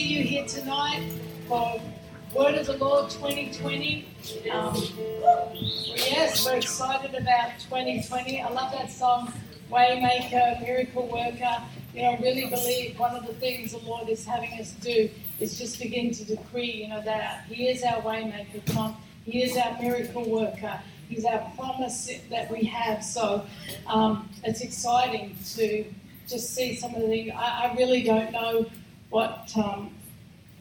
see you here tonight for Word of the Lord 2020. Um, yes, we're excited about 2020. I love that song, Waymaker, Miracle Worker. You know, I really believe one of the things the Lord is having us do is just begin to decree, you know, that He is our Waymaker. Come He is our miracle worker. He's our promise that we have. So um, it's exciting to just see some of the things. I, I really don't know what um,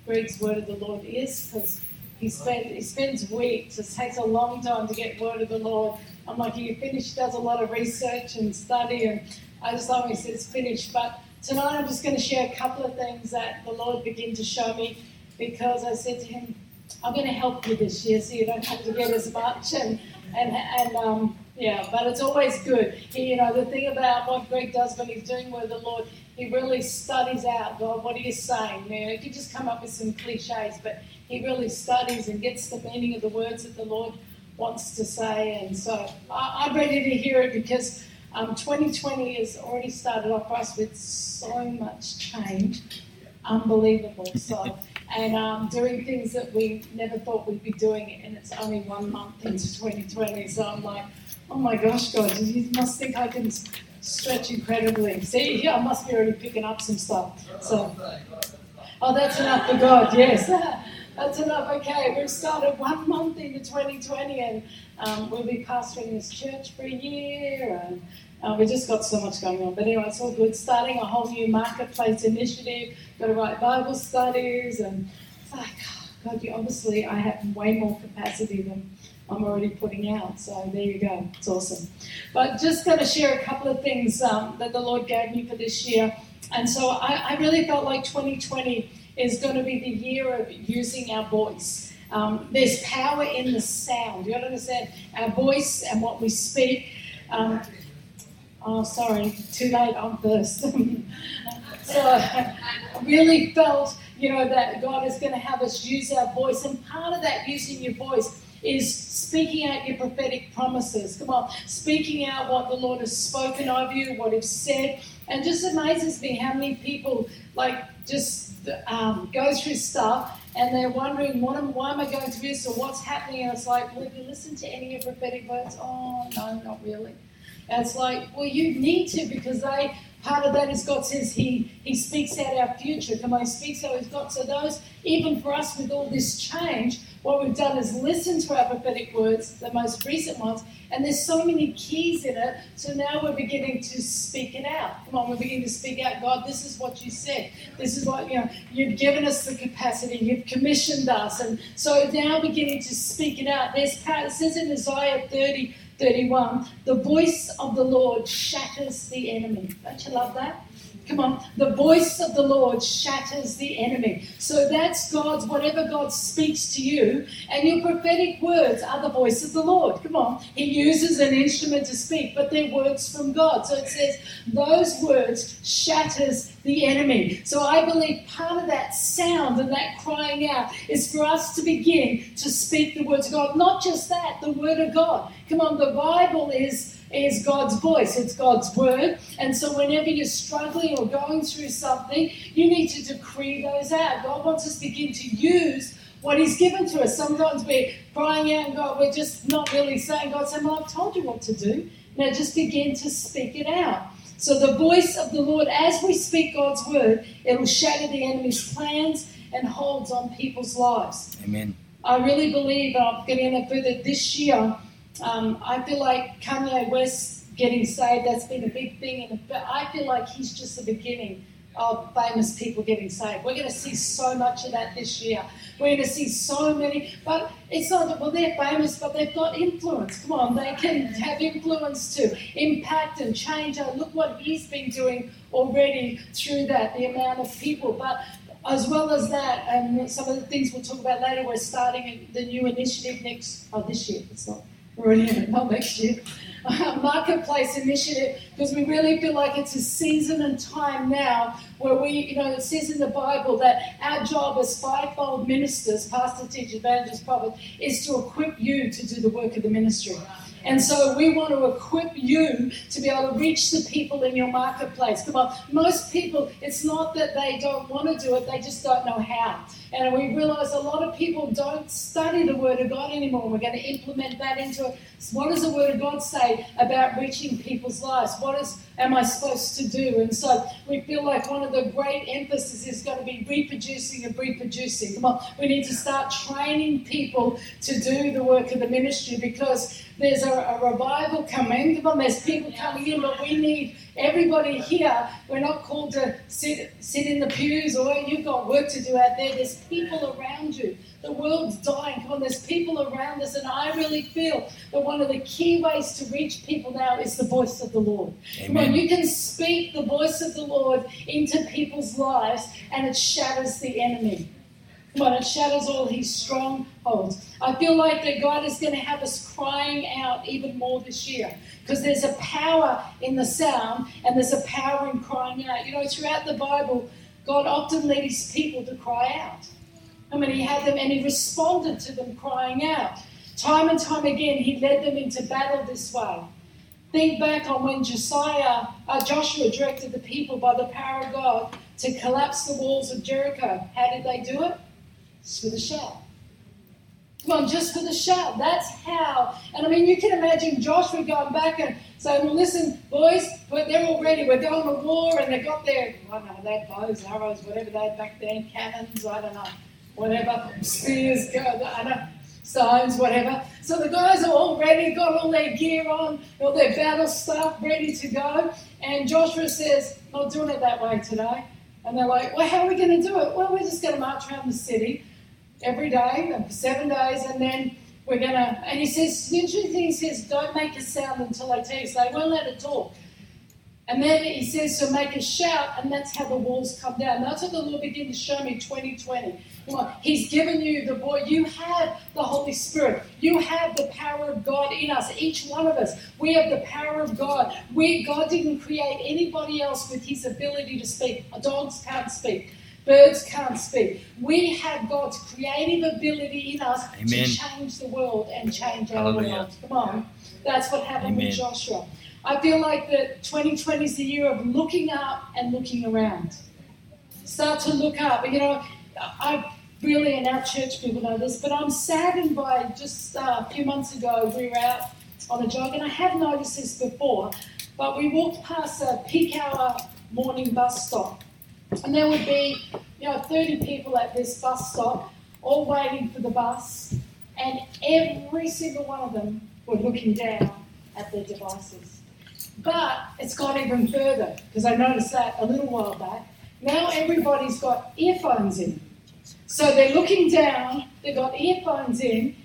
Greg's word of the Lord is because he, spend, he spends weeks. It takes a long time to get word of the Lord. I'm like, he finished, does a lot of research and study, and I just love he says finished. But tonight I'm just going to share a couple of things that the Lord began to show me because I said to him, I'm going to help you this year so you don't have to get as much. And, and, and um, yeah, but it's always good. You know, the thing about what Greg does when he's doing with the Lord, he really studies out God, what he is saying. You know, he can just come up with some cliches, but he really studies and gets the meaning of the words that the Lord wants to say. And so I, am ready to hear it because um, 2020 has already started off for us with so much change. Unbelievable. So, and um, doing things that we never thought we'd be doing, and it's only one month into 2020. So I'm like, oh my gosh, God, you must think I can stretch incredibly. See, I must be already picking up some stuff. So, oh, that's enough for God. Yes, that's enough. Okay, we've started one month into 2020, and um, we'll be pastoring this church for a year, and uh, we just got so much going on. But anyway, it's all good. Starting a whole new marketplace initiative. Got to write Bible studies, and it's like, oh, God, you obviously I have way more capacity than I'm already putting out. So there you go. It's awesome. But just going to share a couple of things um, that the Lord gave me for this year. And so I, I, really felt like 2020 is going to be the year of using our voice. Um, there's power in the sound. You understand? Our voice and what we speak. Um, oh, sorry, too late. I'm first. so I really felt, you know, that God is going to have us use our voice. And part of that using your voice is speaking out your prophetic promises. Come on, speaking out what the Lord has spoken of you, what He's said. And just amazes me how many people like just um, go through stuff and they're wondering, am, why am I going through this or what's happening? And it's like, well, have you listened to any of your prophetic words? Oh, no, not really. And it's like, well, you need to because they part of that is God says He He speaks out our future. Come on, He speaks out His God. So those, even for us with all this change, what we've done is listen to our prophetic words, the most recent ones, and there's so many keys in it. So now we're beginning to speak it out. Come on, we're beginning to speak out. God, this is what you said. This is what you know. You've given us the capacity. You've commissioned us, and so now beginning to speak it out. There's power. It says in Isaiah 30, 31, the voice of the Lord shatters the enemy. Don't you love that? Come on, the voice of the Lord shatters the enemy. So that's God's, whatever God speaks to you, and your prophetic words are the voice of the Lord. Come on, He uses an instrument to speak, but they're words from God. So it says those words shatters the enemy. So I believe part of that sound and that crying out is for us to begin to speak the words of God. Not just that, the word of God. Come on, the Bible is is God's voice, it's God's word. And so, whenever you're struggling or going through something, you need to decree those out. God wants us to begin to use what He's given to us. Sometimes we're crying out, and God, we're just not really saying, God said, Well, I've told you what to do. Now, just begin to speak it out. So, the voice of the Lord, as we speak God's word, it will shatter the enemy's plans and holds on people's lives. Amen. I really believe, I'm getting in further this year um, I feel like Kanye West getting saved, that's been a big thing. And I feel like he's just the beginning of famous people getting saved. We're going to see so much of that this year. We're going to see so many, but it's not that, well, they're famous, but they've got influence. Come on, they can have influence to impact and change. Look what he's been doing already through that, the amount of people. But as well as that, and some of the things we'll talk about later, we're starting the new initiative next, oh, this year, it's not Brilliant. Not next year. marketplace initiative because we really feel like it's a season and time now where we, you know, it says in the Bible that our job as fivefold ministers, pastor, teacher, evangelist, prophet, is to equip you to do the work of the ministry. And so we want to equip you to be able to reach the people in your marketplace. Come on, most people, it's not that they don't want to do it, they just don't know how. And we realize a lot of people don't study the Word of God anymore. We're going to implement that into it. What does the Word of God say about reaching people's lives? What is am I supposed to do? And so we feel like one of the great emphasis is going to be reproducing and reproducing. Come on, we need to start training people to do the work of the ministry because there's a, a revival coming. Come on, there's people coming in, but we need everybody here. We're not called to sit sit in the pews or you've got work to do out there. There's people around you. The world's dying. Come on, there's people around us, and I really feel that one of the key ways to reach people now is the voice of the Lord. Amen. Come you can speak the voice of the Lord into people's lives, and it shatters the enemy. On, it shatters all his strongholds. I feel like that God is going to have us crying out even more this year because there's a power in the sound and there's a power in crying out. You know, throughout the Bible, God often led his people to cry out. I mean, he had them and he responded to them crying out. Time and time again, he led them into battle this way. Think back on when Josiah, uh, Joshua directed the people by the power of God to collapse the walls of Jericho. How did they do it? Just with a shout. Come on, just for the shout. That's how. And I mean, you can imagine Joshua going back and saying, well, listen, boys, they're all ready. We're going to war. And they got their, I don't know, they had bows, arrows, whatever they had back then, cannons, I don't know whatever, spears, I don't know stones, whatever. So the guys are all ready, got all their gear on, all their battle stuff ready to go. And Joshua says, not doing it that way today. And they're like, well, how are we going to do it? Well, we're just going to march around the city every day seven days, and then we're to. And he says, the interesting thing, he says, don't make a sound until I tell you. So they won't let it talk. And then he says to make a shout, and that's how the walls come down. That's what the Lord began to show me 2020. He's given you the boy. You have the Holy Spirit. You have the power of God in us. Each one of us. We have the power of God. We God didn't create anybody else with his ability to speak. Dogs can't speak. Birds can't speak. We have God's creative ability in us Amen. to change the world and change our Hallelujah. world. Come on. That's what happened Amen. with Joshua. I feel like that 2020 is the year of looking up and looking around. Start to look up. You know, I really, in our church people know this, but I'm saddened by just uh, a few months ago we were out on a jog, and I have noticed this before, but we walked past a peak hour morning bus stop, and there would be, you know, 30 people at this bus stop, all waiting for the bus, and every single one of them were looking down at their devices. But it's gone even further because I noticed that a little while back. Now everybody's got earphones in. So they're looking down, they've got earphones in,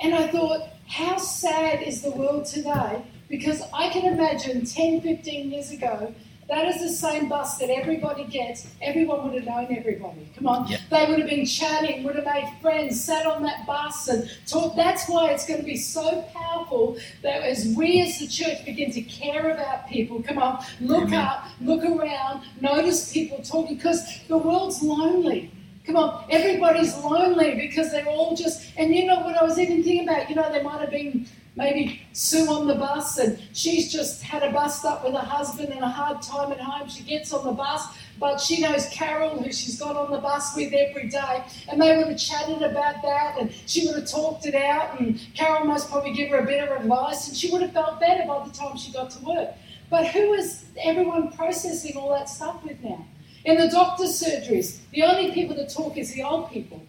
and I thought, how sad is the world today? Because I can imagine 10, 15 years ago, that is the same bus that everybody gets. Everyone would have known everybody. Come on. Yeah. They would have been chatting, would have made friends, sat on that bus and talked. That's why it's going to be so powerful that as we as the church begin to care about people, come on, look Amen. up, look around, notice people talking, because the world's lonely. Come on, everybody's lonely because they're all just, and you know what I was even thinking about? You know, they might have been maybe Sue on the bus and she's just had a bust up with her husband and a hard time at home. She gets on the bus, but she knows Carol, who she's got on the bus with every day, and they would have chatted about that and she would have talked it out. And Carol must probably give her a bit of advice and she would have felt better by the time she got to work. But who is everyone processing all that stuff with now? In the doctor's surgeries, the only people that talk is the old people.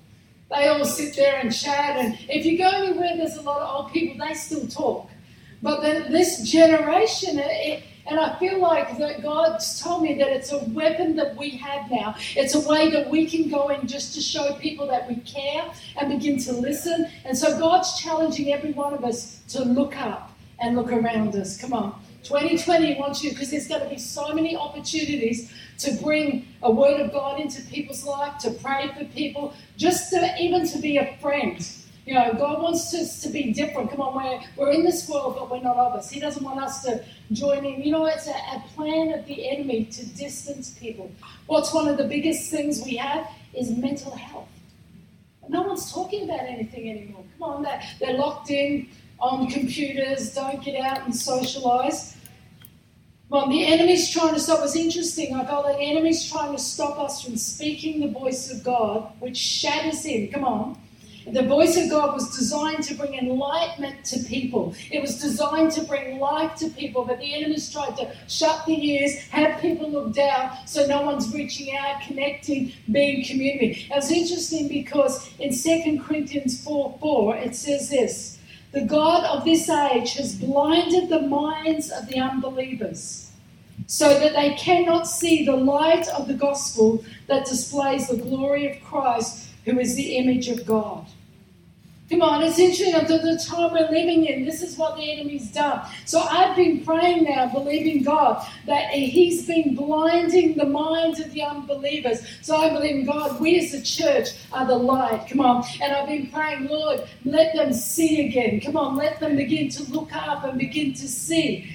They all sit there and chat, and if you go anywhere there's a lot of old people, they still talk. But this generation, it, and I feel like that God's told me that it's a weapon that we have now. It's a way that we can go in just to show people that we care and begin to listen. And so God's challenging every one of us to look up and look around us. Come on. 2020 wants you, because there's going to be so many opportunities to bring a word of God into people's life, to pray for people, just to, even to be a friend. You know, God wants us to be different. Come on, we're, we're in this world, but we're not of us. He doesn't want us to join in. You know, it's a, a plan of the enemy to distance people. What's one of the biggest things we have is mental health. No one's talking about anything anymore. Come on, they're, they're locked in on computers, don't get out and socialize. Well, the enemy's trying to stop us. Interesting. I felt like the enemy's trying to stop us from speaking the voice of God, which shatters him. Come on. The voice of God was designed to bring enlightenment to people. It was designed to bring life to people, but the enemy's tried to shut the ears, have people look down, so no one's reaching out, connecting, being community. It's interesting because in 2 Corinthians 4 4, it says this The God of this age has blinded the minds of the unbelievers so that they cannot see the light of the gospel that displays the glory of Christ, who is the image of God. Come on, it's interesting until the time we're living in. This is what the enemy's done. So I've been praying now, believing God, that He's been blinding the minds of the unbelievers. So I believe in God, we as a church are the light. Come on. And I've been praying, Lord, let them see again. Come on, let them begin to look up and begin to see.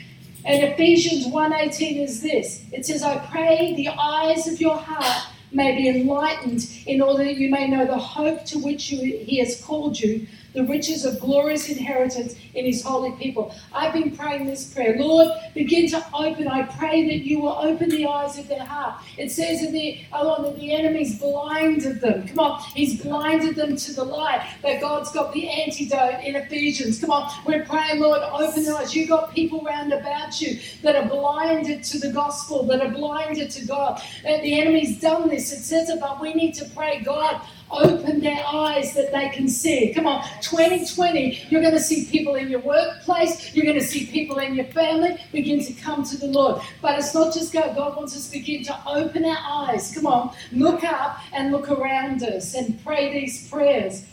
And Ephesians 1:18 is this. It says, I pray the eyes of your heart may be enlightened, in order that you may know the hope to which you, He has called you, the riches of glorious inheritance in His holy people. I've been praying this prayer. Lord, begin to open. I pray that you will open the eyes of their heart. It says in the oh, that the enemy's blinded them. Come on, He's blinded them to the light. But God's got the antidote in Ephesians. Come on, we're praying, Lord, open their eyes. You've got people round about you that are blinded to the gospel, that are blinded to God. And the enemy's done this. It says it, but we need to pray, God open their eyes that they can see. Come on, 2020, you're going to see people in your workplace, you're going to see people in your family begin to come to the Lord. But it's not just God, God wants us to begin to open our eyes. Come on, look up and look around us and pray these prayers.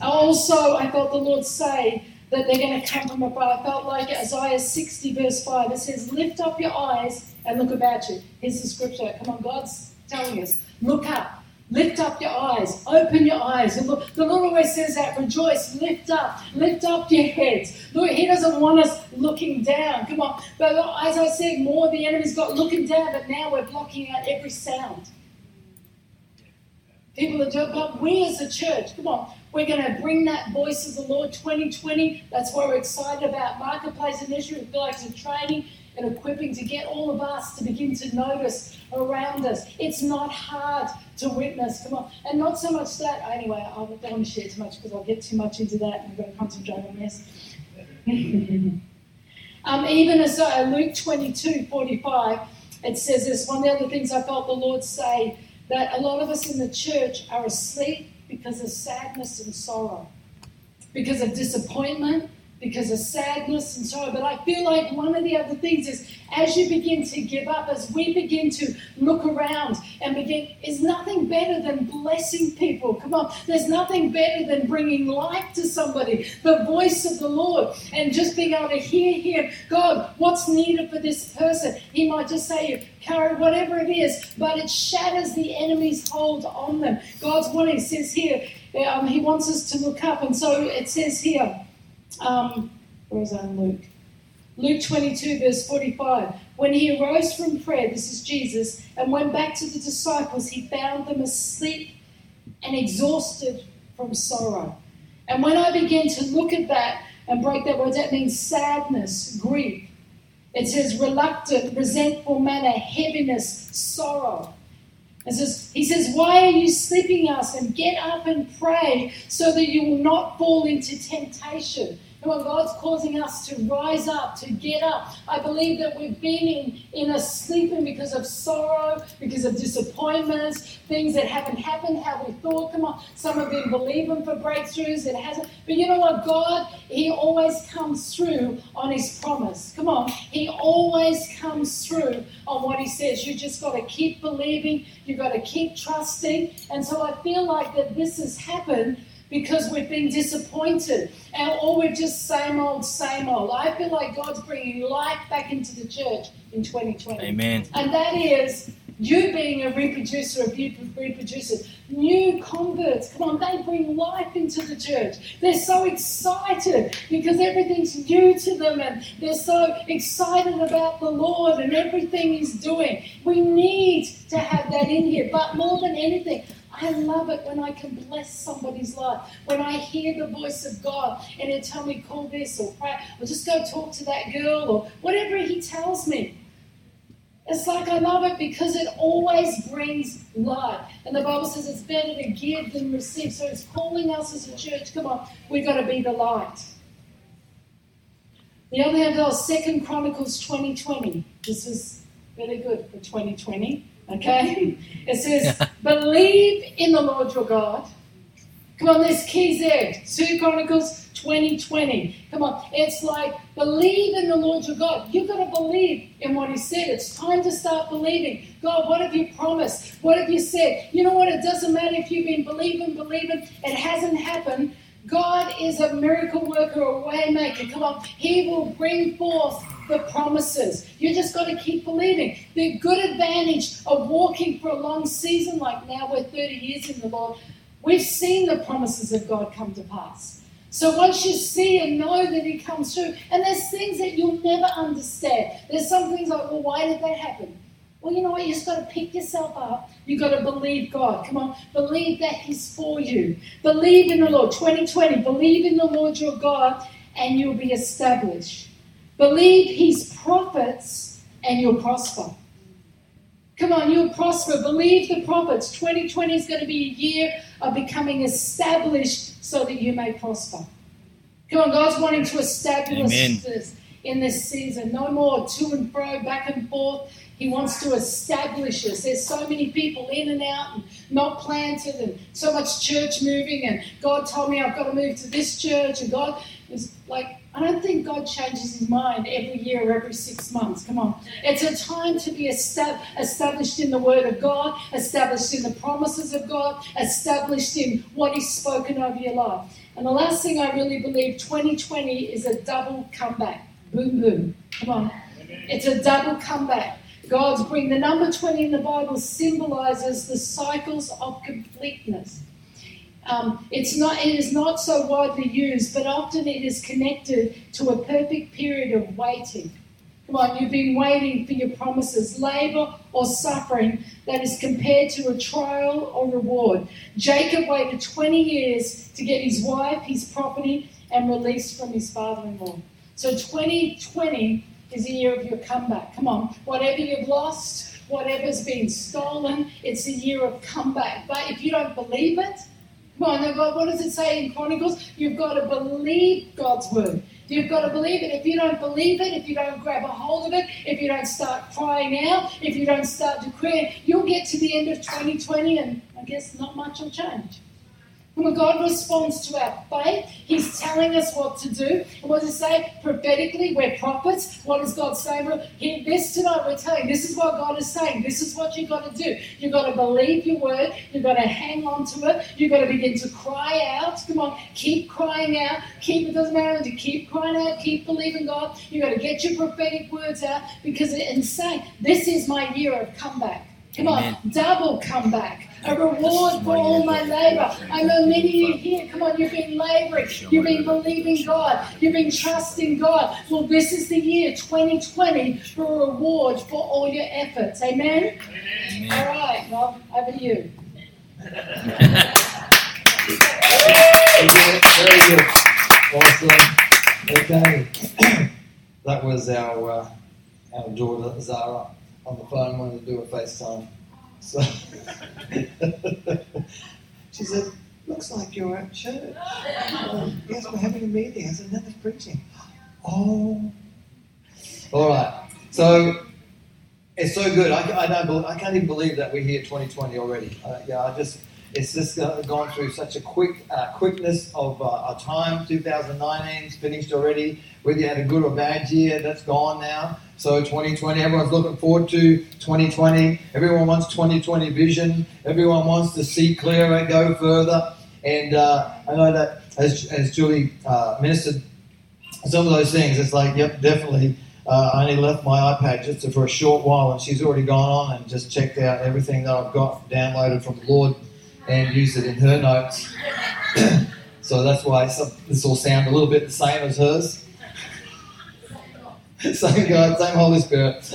Also, I felt the Lord say, that they're going to come from above. I felt like Isaiah 60, verse 5. It says, Lift up your eyes and look about you. Here's the scripture. Come on, God's telling us, look up. Lift up your eyes, open your eyes. And look, The Lord always says that rejoice, lift up, lift up your heads. Look, He doesn't want us looking down. Come on. But as I said, more the enemy's got looking down, but now we're blocking out every sound. People are doing, but we as a church, come on, we're going to bring that voice of the Lord 2020. That's why we're excited about Marketplace Initiative. We feel like it's a training and equipping to get all of us to begin to notice around us. It's not hard to witness. Come on. And not so much that, anyway, I don't want to share too much because I'll get too much into that and I'm going to concentrate on this. um, even as uh, Luke 22 45, it says this one of the other things I felt the Lord say that a lot of us in the church are asleep because of sadness and sorrow, because of disappointment, because of sadness and sorrow. But I feel like one of the other things is as you begin to give up, as we begin to look around and begin, is nothing better than blessing people. Come on, there's nothing better than bringing life to somebody, the voice of the Lord, and just being able to hear Him. God, what's needed for this person? He might just say, Carry whatever it is, but it shatters the enemy's hold on them. God's wanting, says here, um, He wants us to look up. And so it says here, um, where's that Luke? Luke 22, verse 45. When he arose from prayer, this is Jesus, and went back to the disciples, he found them asleep and exhausted from sorrow. And when I began to look at that and break that word, that means sadness, grief. It says reluctant, resentful manner, heaviness, sorrow. He says, Why are you sleeping us? And get up and pray so that you will not fall into temptation. On, God's causing us to rise up, to get up. I believe that we've been in, in a sleeping because of sorrow, because of disappointments, things that haven't happened how we thought. Come on, some have been believing for breakthroughs, it hasn't. But you know what? God, He always comes through on His promise. Come on, He always comes through on what He says. You just got to keep believing, you've got to keep trusting. And so I feel like that this has happened because we've been disappointed and or we're just same old, same old. I feel like God's bringing life back into the church in 2020. Amen. And that is you being a reproducer of reproducers, new converts. Come on, they bring life into the church. They're so excited because everything's new to them and they're so excited about the Lord and everything He's doing. We need to have that in here. But more than anything, I love it when I can bless somebody's life. When I hear the voice of God and He'll tell me, call this or pray, or just go talk to that girl or whatever He tells me. It's like I love it because it always brings life. And the Bible says it's better to give than receive. So it's calling us as a church, come on, we've got to be the light. The other hand goes Second Chronicles 2020. This is really good for 2020. Okay? It says, believe in the Lord your God. Come on, there's keys there. 2 Chronicles 2020. Come on. It's like believe in the Lord your God. You've got to believe in what He said. It's time to start believing. God, what have you promised? What have you said? You know what? It doesn't matter if you've been believing, believing, it hasn't happened. God is a miracle worker, a waymaker. Come on, He will bring forth the promises. You just got to keep believing. The good advantage of walking for a long season, like now we're 30 years in the Lord, we've seen the promises of God come to pass. So once you see and know that He comes through, and there's things that you'll never understand. There's some things like, well, why did that happen? Well, you know what? You just got to pick yourself up. You've got to believe God. Come on. Believe that He's for you. Believe in the Lord. 2020. Believe in the Lord your God and you'll be established. Believe His prophets and you'll prosper. Come on, you'll prosper. Believe the prophets. 2020 is going to be a year of becoming established so that you may prosper. Come on, God's wanting to establish Amen. this in this season. No more to and fro, back and forth. He wants to establish us. There's so many people in and out and not planted, and so much church moving. And God told me I've got to move to this church. And God is like, I don't think God changes his mind every year or every six months. Come on. It's a time to be established in the Word of God, established in the promises of God, established in what He's spoken over your life. And the last thing I really believe 2020 is a double comeback. Boom, boom. Come on. It's a double comeback. God's bring. The number 20 in the Bible symbolizes the cycles of completeness. Um, it's not, it is not so widely used, but often it is connected to a perfect period of waiting. Come on, you've been waiting for your promises, labor or suffering that is compared to a trial or reward. Jacob waited 20 years to get his wife, his property, and released from his father in law. So 2020 is the year of your comeback. Come on. Whatever you've lost, whatever's been stolen, it's a year of comeback. But if you don't believe it, come on, what does it say in Chronicles? You've got to believe God's word. You've got to believe it. If you don't believe it, if you don't grab a hold of it, if you don't start crying out, if you don't start to declaring, you'll get to the end of 2020 and I guess not much will change. When God responds to our faith, He's telling us what to do. And what does it say? Prophetically, we're prophets. What is God saying? Here, this tonight, we're telling this is what God is saying. This is what you've got to do. You've got to believe your word. You've got to hang on to it. You've got to begin to cry out. Come on, keep crying out. Keep, it doesn't matter to keep crying out, keep believing God. You've got to get your prophetic words out because and say, This is my year of comeback. Come on, double comeback a reward for all my labor. I know many of you here, come on, you've been laboring, you've been believing God, you've been trusting God. Well, this is the year 2020 for a reward for all your efforts. Amen? Amen. All right, well, over to you. Very good. Awesome. Okay. that was our, uh, our daughter Zara on the phone wanted to do a FaceTime. So she said, looks like you're at church. Um, yes, we're having a meeting. I said, no, that's preaching. Oh. All right. So it's so good. I, I don't. I can't even believe that we're here 2020 already. Uh, yeah, I just. It's just gone through such a quick uh, quickness of uh, our time. 2019's finished already. Whether you had a good or bad year, that's gone now. So 2020, everyone's looking forward to 2020. Everyone wants 2020 vision. Everyone wants to see clearer, go further. And uh, I know that as, as Julie uh, ministered some of those things, it's like, yep, definitely. Uh, I only left my iPad just for a short while, and she's already gone on and just checked out everything that I've got downloaded from the Lord and used it in her notes. so that's why this will sound a little bit the same as hers. same God, same Holy Spirit.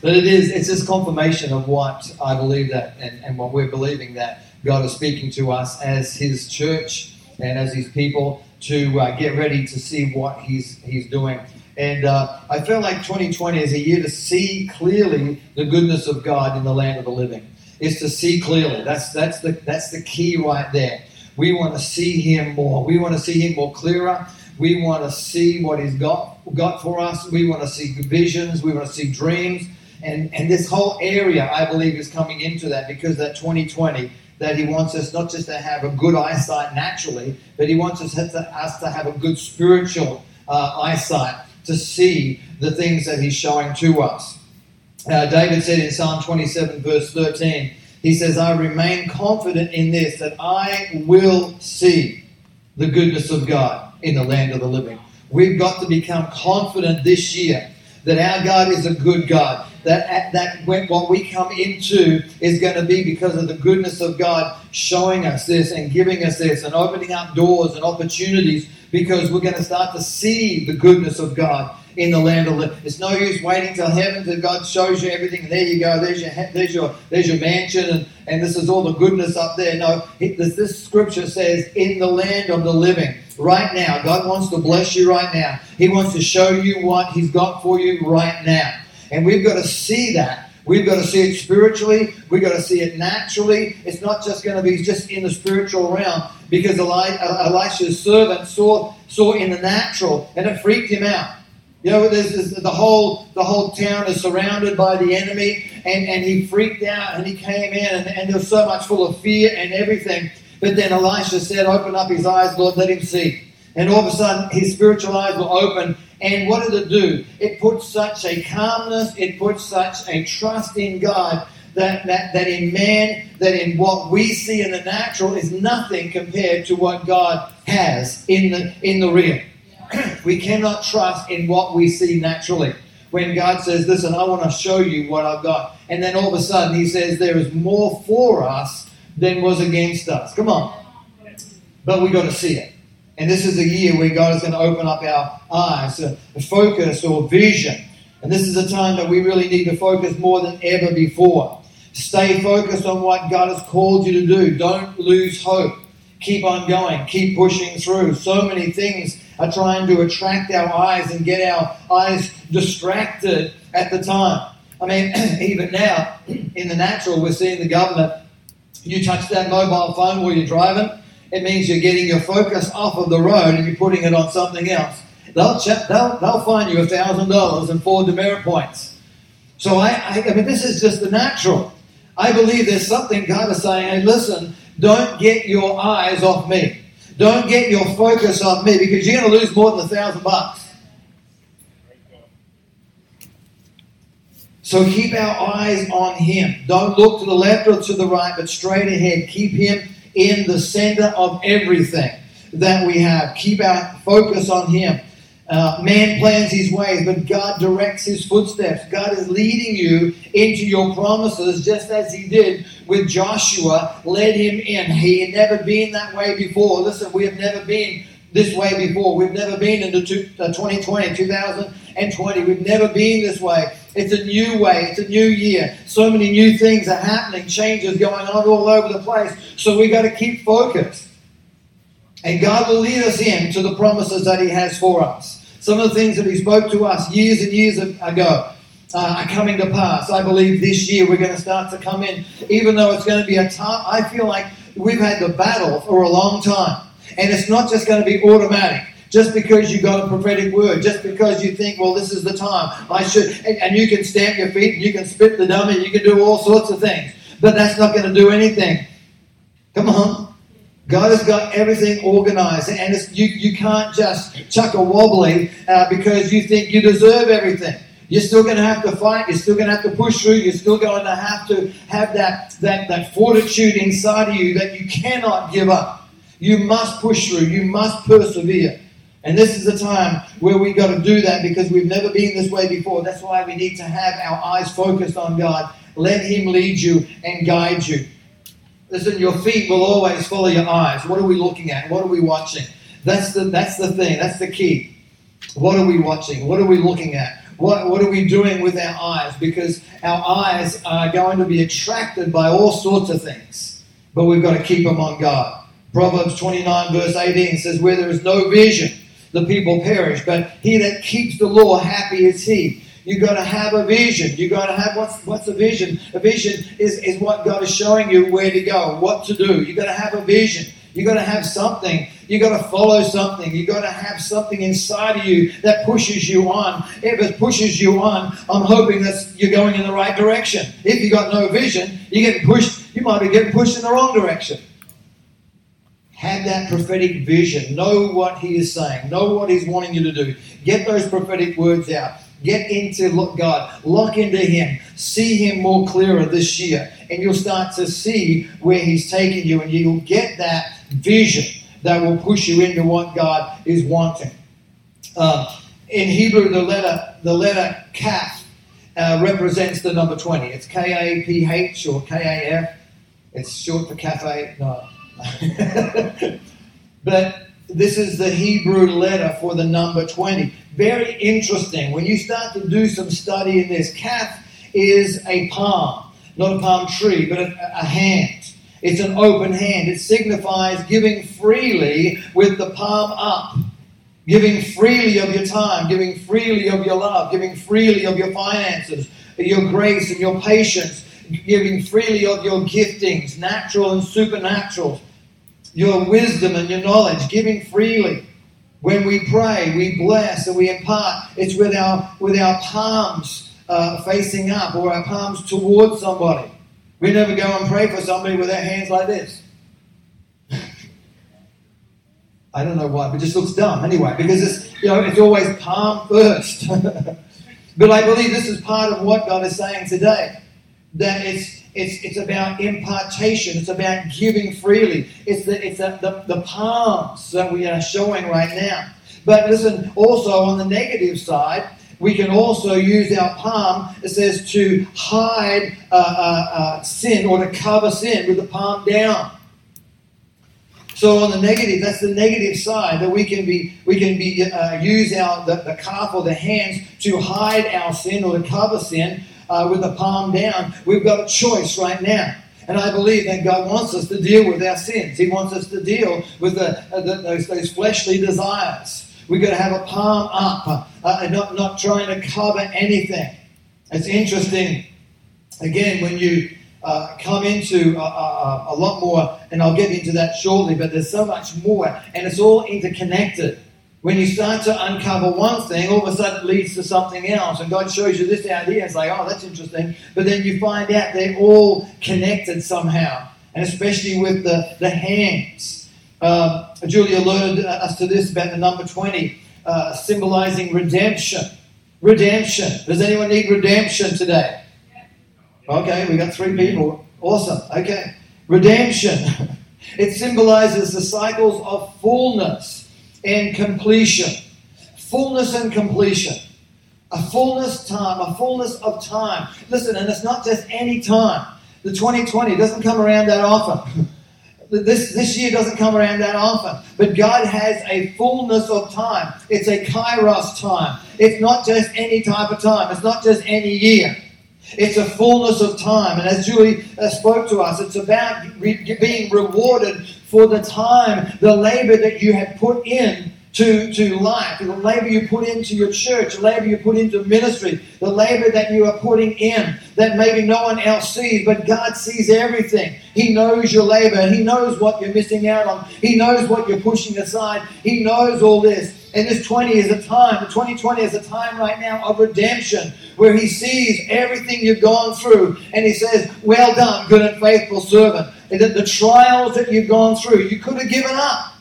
But it is, it's just confirmation of what I believe that and, and what we're believing that God is speaking to us as His church and as His people to uh, get ready to see what He's He's doing. And uh, I feel like 2020 is a year to see clearly the goodness of God in the land of the living. Is to see clearly. That's that's the that's the key right there. We want to see Him more. We want to see Him more clearer. We want to see what He's got got for us. We want to see visions. We want to see dreams. And and this whole area, I believe, is coming into that because that 2020 that He wants us not just to have a good eyesight naturally, but He wants us to, us to have a good spiritual uh, eyesight to see the things that He's showing to us. Uh, David said in Psalm 27, verse 13, he says, I remain confident in this, that I will see the goodness of God in the land of the living. We've got to become confident this year that our God is a good God. That, that what we come into is going to be because of the goodness of God showing us this and giving us this and opening up doors and opportunities because we're going to start to see the goodness of God in the land of living. It's no use waiting till heaven till God shows you everything. And there you go. There's your there's your there's your mansion, and, and this is all the goodness up there. No, this, this scripture says, "In the land of the living." Right now, God wants to bless you right now. He wants to show you what He's got for you right now, and we've got to see that. We've got to see it spiritually. We've got to see it naturally. It's not just going to be just in the spiritual realm because Elisha's servant saw, saw in the natural and it freaked him out. You know, there's, there's, the whole the whole town is surrounded by the enemy, and, and he freaked out and he came in, and, and there was so much full of fear and everything. But then Elisha said, Open up his eyes, Lord, let him see. And all of a sudden, his spiritual eyes were open. And what did it do? It put such a calmness, it put such a trust in God that, that, that in man, that in what we see in the natural is nothing compared to what God has in the, in the real. We cannot trust in what we see naturally. When God says, Listen, I want to show you what I've got. And then all of a sudden He says, There is more for us than was against us. Come on. But we've got to see it. And this is a year where God is going to open up our eyes, a focus or vision. And this is a time that we really need to focus more than ever before. Stay focused on what God has called you to do. Don't lose hope. Keep on going. Keep pushing through. So many things are trying to attract our eyes and get our eyes distracted at the time. I mean, even now, in the natural, we're seeing the government. You touch that mobile phone while you're driving, it means you're getting your focus off of the road and you're putting it on something else. They'll, ch- they'll, they'll fine you $1,000 and four demerit points. So, I, I, I mean, this is just the natural. I believe there's something God is saying, hey, listen, don't get your eyes off me. Don't get your focus on me because you're going to lose more than a thousand bucks. So keep our eyes on Him. Don't look to the left or to the right, but straight ahead. Keep Him in the center of everything that we have. Keep our focus on Him. Uh, man plans his ways, but God directs his footsteps. God is leading you into your promises just as he did with Joshua, led him in. He had never been that way before. Listen, we have never been this way before. We've never been into 2020, uh, 2020. We've never been this way. It's a new way. It's a new year. So many new things are happening, changes going on all over the place. So we've got to keep focused. And God will lead us into the promises that He has for us. Some of the things that he spoke to us years and years ago uh, are coming to pass. I believe this year we're going to start to come in, even though it's going to be a tough. I feel like we've had the battle for a long time, and it's not just going to be automatic. Just because you got a prophetic word, just because you think, well, this is the time, I should, and, and you can stamp your feet, and you can spit the dummy, you can do all sorts of things, but that's not going to do anything. Come on. God has got everything organized, and you, you can't just chuck a wobbly uh, because you think you deserve everything. You're still going to have to fight. You're still going to have to push through. You're still going to have to have that, that, that fortitude inside of you that you cannot give up. You must push through. You must persevere. And this is the time where we've got to do that because we've never been this way before. That's why we need to have our eyes focused on God. Let Him lead you and guide you. Listen, your feet will always follow your eyes. What are we looking at? What are we watching? That's the, that's the thing. That's the key. What are we watching? What are we looking at? What, what are we doing with our eyes? Because our eyes are going to be attracted by all sorts of things. but we've got to keep them on God. Proverbs 29, verse 18 says, Where there is no vision, the people perish, but he that keeps the law, happy is he. You've got to have a vision. You've got to have what's what's a vision? A vision is, is what God is showing you where to go, what to do. You've got to have a vision. You've got to have something. You've got to follow something. You've got to have something inside of you that pushes you on. If it pushes you on, I'm hoping that you're going in the right direction. If you've got no vision, you're getting pushed, you might be getting pushed in the wrong direction. Have that prophetic vision. Know what he is saying. Know what he's wanting you to do. Get those prophetic words out. Get into God, lock into Him, see Him more clearer this year, and you'll start to see where He's taking you, and you'll get that vision that will push you into what God is wanting. Uh, in Hebrew, the letter the letter Kaf uh, represents the number twenty. It's K A P H or K A F. It's short for cafe. No, but this is the Hebrew letter for the number 20. Very interesting. When you start to do some study in this, Kaf is a palm, not a palm tree, but a, a hand. It's an open hand. It signifies giving freely with the palm up. Giving freely of your time, giving freely of your love, giving freely of your finances, your grace and your patience, giving freely of your giftings, natural and supernatural your wisdom and your knowledge, giving freely. When we pray, we bless and we impart. It's with our with our palms uh, facing up or our palms towards somebody. We never go and pray for somebody with our hands like this. I don't know why, but it just looks dumb anyway, because it's you know it's always palm first. but I believe this is part of what God is saying today. That it's it's, it's about impartation. It's about giving freely. It's, the, it's the, the, the palms that we are showing right now. But listen, also on the negative side, we can also use our palm, it says, to hide uh, uh, uh, sin or to cover sin with the palm down. So on the negative, that's the negative side that we can be we can be uh, use our the, the Kaf or the hands to hide our sin or to cover sin uh, with the palm down. We've got a choice right now. And I believe that God wants us to deal with our sins. He wants us to deal with the, uh, the, those, those, fleshly desires. We've got to have a palm up uh, and not, not trying to cover anything. It's interesting, again, when you uh, come into a, a, a lot more, and I'll get into that shortly, but there's so much more, and it's all interconnected. When you start to uncover one thing, all of a sudden it leads to something else. And God shows you this out here. It's like, oh, that's interesting. But then you find out they're all connected somehow. And especially with the, the hands. Um, Julie alerted us to this about the number 20, uh, symbolizing redemption. Redemption. Does anyone need redemption today? Okay, we got three people. Awesome. Okay. Redemption. It symbolizes the cycles of fullness and completion. Fullness and completion. A fullness time, a fullness of time. Listen, and it's not just any time. The 2020 doesn't come around that often. this, this year doesn't come around that often. But God has a fullness of time. It's a kairos time. It's not just any type of time. It's not just any year. It's a fullness of time. And as Julie uh, spoke to us, it's about re- being rewarded for the time, the labor that you have put in to, to life, the labor you put into your church, the labor you put into ministry, the labor that you are putting in that maybe no one else sees, but God sees everything. He knows your labor. He knows what you're missing out on. He knows what you're pushing aside. He knows all this. And this 20 is a time, the 2020 is a time right now of redemption where He sees everything you've gone through and He says, Well done, good and faithful servant. And that the trials that you've gone through, you could have given up.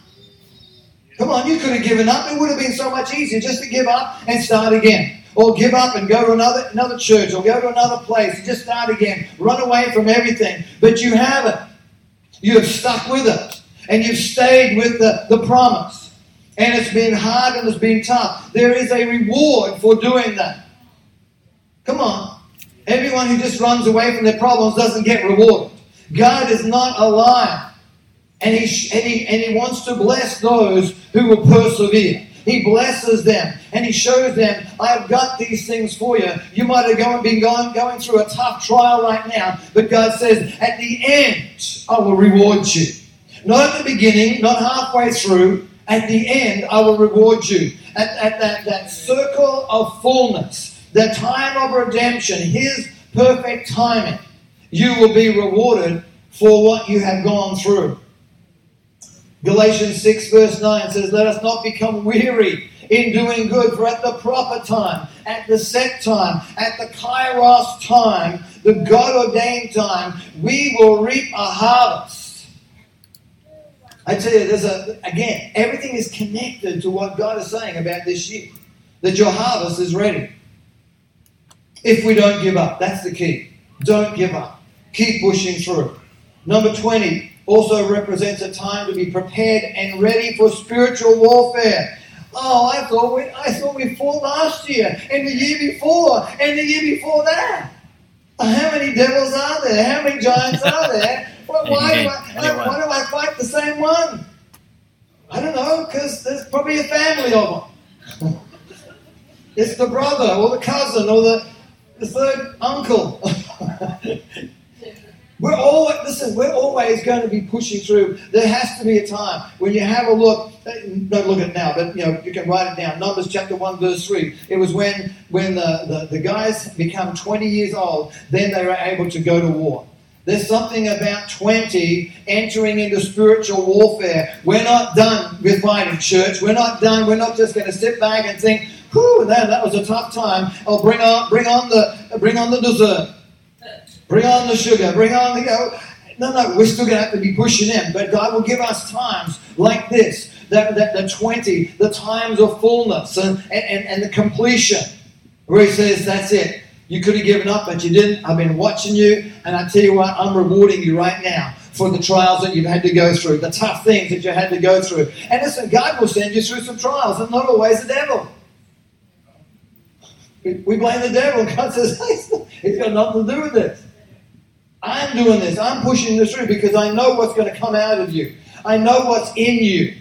Come on, you could have given up. It would have been so much easier just to give up and start again. Or give up and go to another, another church or go to another place and just start again. Run away from everything. But you haven't. You have stuck with it. And you've stayed with the, the promise and it's been hard and it's been tough. There is a reward for doing that. Come on. Everyone who just runs away from their problems doesn't get rewarded. God is not a liar. And he, and, he, and he wants to bless those who will persevere. He blesses them and He shows them, I have got these things for you. You might have gone, been going, going through a tough trial right now, but God says, at the end, I will reward you. Not at the beginning, not halfway through. At the end, I will reward you. At, at that, that circle of fullness, the time of redemption, His perfect timing, you will be rewarded for what you have gone through. Galatians 6, verse 9 says, Let us not become weary in doing good, for at the proper time, at the set time, at the kairos time, the God ordained time, we will reap a harvest. I tell you, there's a, again, everything is connected to what God is saying about this year. That your harvest is ready. If we don't give up, that's the key. Don't give up. Keep pushing through. Number 20 also represents a time to be prepared and ready for spiritual warfare. Oh, I thought we, I thought we fought last year, and the year before, and the year before that. How many devils are there? How many giants are there? Well, why, do I, why do I fight the same one? I don't know, because there's probably a family of them. it's the brother or the cousin or the, the third uncle. We're always, listen, we're always going to be pushing through. There has to be a time when you have a look, eh, don't look at it now, but you know, you can write it down. Numbers chapter 1, verse 3. It was when, when the, the, the guys become 20 years old, then they were able to go to war. There's something about 20 entering into spiritual warfare. We're not done with fighting, church. We're not done. We're not just going to sit back and think, whew, that, that was a tough time. Oh, bring on, bring on the, bring on the dessert. Bring on the sugar. Bring on the. go. no, no, we're still going to have to be pushing in. But God will give us times like this that, that the 20, the times of fullness and, and, and the completion, where He says, That's it. You could have given up, but you didn't. I've been watching you, and I tell you what, I'm rewarding you right now for the trials that you've had to go through, the tough things that you had to go through. And listen, God will send you through some trials, and not always the devil. We blame the devil. God says, He's got nothing to do with this. I'm doing this. I'm pushing this through because I know what's going to come out of you. I know what's in you.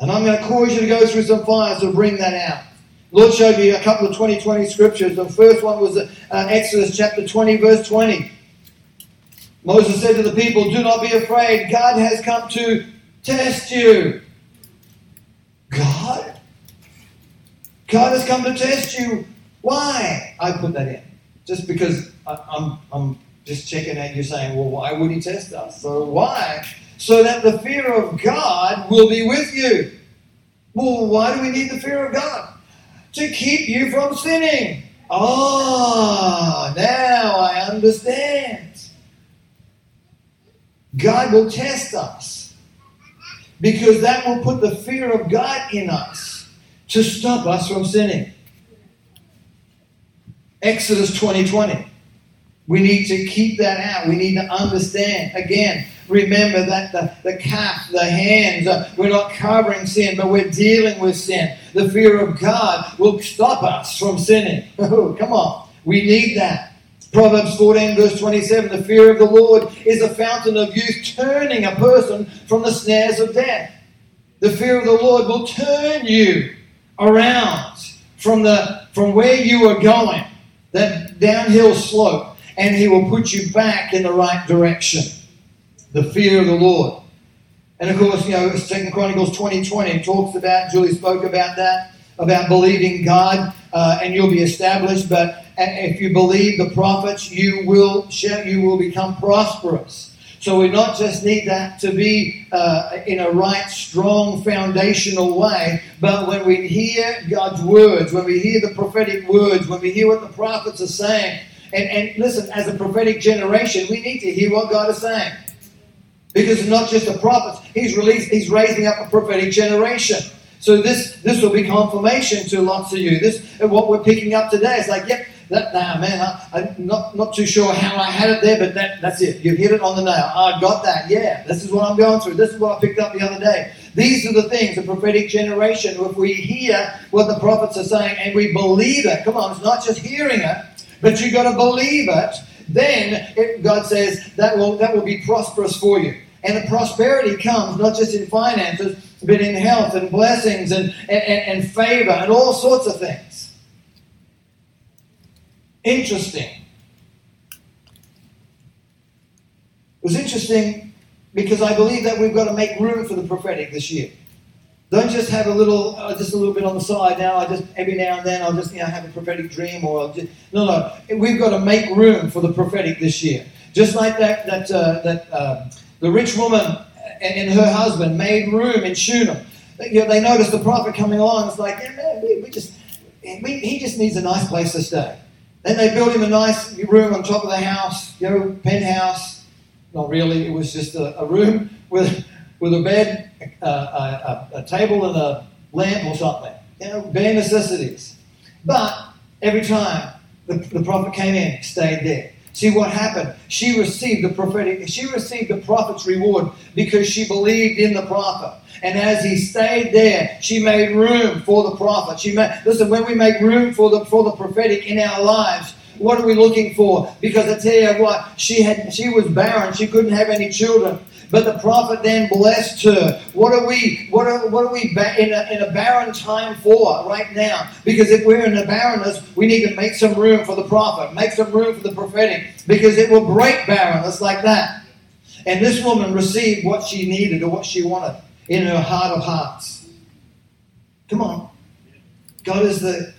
And I'm going to cause you to go through some fires to bring that out. Lord showed me a couple of 2020 scriptures. The first one was uh, Exodus chapter 20, verse 20. Moses said to the people, Do not be afraid. God has come to test you. God? God has come to test you. Why? I put that in. Just because I, I'm, I'm just checking out, you're saying, well, why would he test us? So why? So that the fear of God will be with you. Well, why do we need the fear of God? To keep you from sinning. Ah, oh, now I understand. God will test us because that will put the fear of God in us to stop us from sinning. Exodus 2020. We need to keep that out. We need to understand. Again, remember that the, the Kaf, the hands, uh, we're not covering sin, but we're dealing with sin. The fear of God will stop us from sinning. Oh, come on. We need that. Proverbs 14, verse 27 The fear of the Lord is a fountain of youth, turning a person from the snares of death. The fear of the Lord will turn you around from, the, from where you are going, that downhill slope and he will put you back in the right direction. The fear of the Lord. And of course, you know, Second Chronicles 20 20 talks about, Julie spoke about that, about believing God uh, and you'll be established. But if you believe the prophets, you will you will become prosperous. So we not just need that to be uh, in a right, strong, foundational way, but when we hear God's words, when we hear the prophetic words, when we hear what the prophets are saying, and, and listen, as a prophetic generation, we need to hear what God is saying. Because it's not just the prophets, He's released, He's raising up a prophetic generation. So this this will be confirmation to lots of you. This what we're picking up today is like, yep, that nah, man, I, am not not too sure how I had it there, but that, that's it. You hit it on the nail. I got that. Yeah, this is what I'm going through. This is what I picked up the other day. These are the things, the prophetic generation. If we hear what the prophets are saying and we believe it, come on, it's not just hearing it, but you've got to believe it. Then it, God says that will that will be prosperous for you. And the prosperity comes not just in finances, but in health and blessings and, and, and favor and all sorts of things. Interesting. It was interesting because I believe that we've got to make room for the prophetic this year. Don't just have a little, uh, just a little bit on the side now. I just every now and then I'll just you know have a prophetic dream or I'll just, no, no. We've got to make room for the prophetic this year. Just like that that uh, that uh, the rich woman and her husband made room in Shunem. You know, they noticed the prophet coming along. It's like, yeah, man, we, we just we, he just needs a nice place to stay. Then they built him a nice room on top of the house, you know, penthouse. Not really. It was just a, a room with with a bed, a, a, a, table, and a lamp or something. You know, bare necessities. But every time the, the prophet came in, stayed there. See what happened? She received the prophetic, she received the prophet's reward because she believed in the prophet. And as he stayed there, she made room for the prophet. She made, listen, when we make room for the for the prophetic in our lives, what are we looking for? Because I tell you what, she had she was barren, she couldn't have any children. But the prophet then blessed her. What are we? What are, what are we in a, in a barren time for right now? Because if we're in a barrenness, we need to make some room for the prophet, make some room for the prophetic, because it will break barrenness like that. And this woman received what she needed or what she wanted in her heart of hearts. Come on. God is the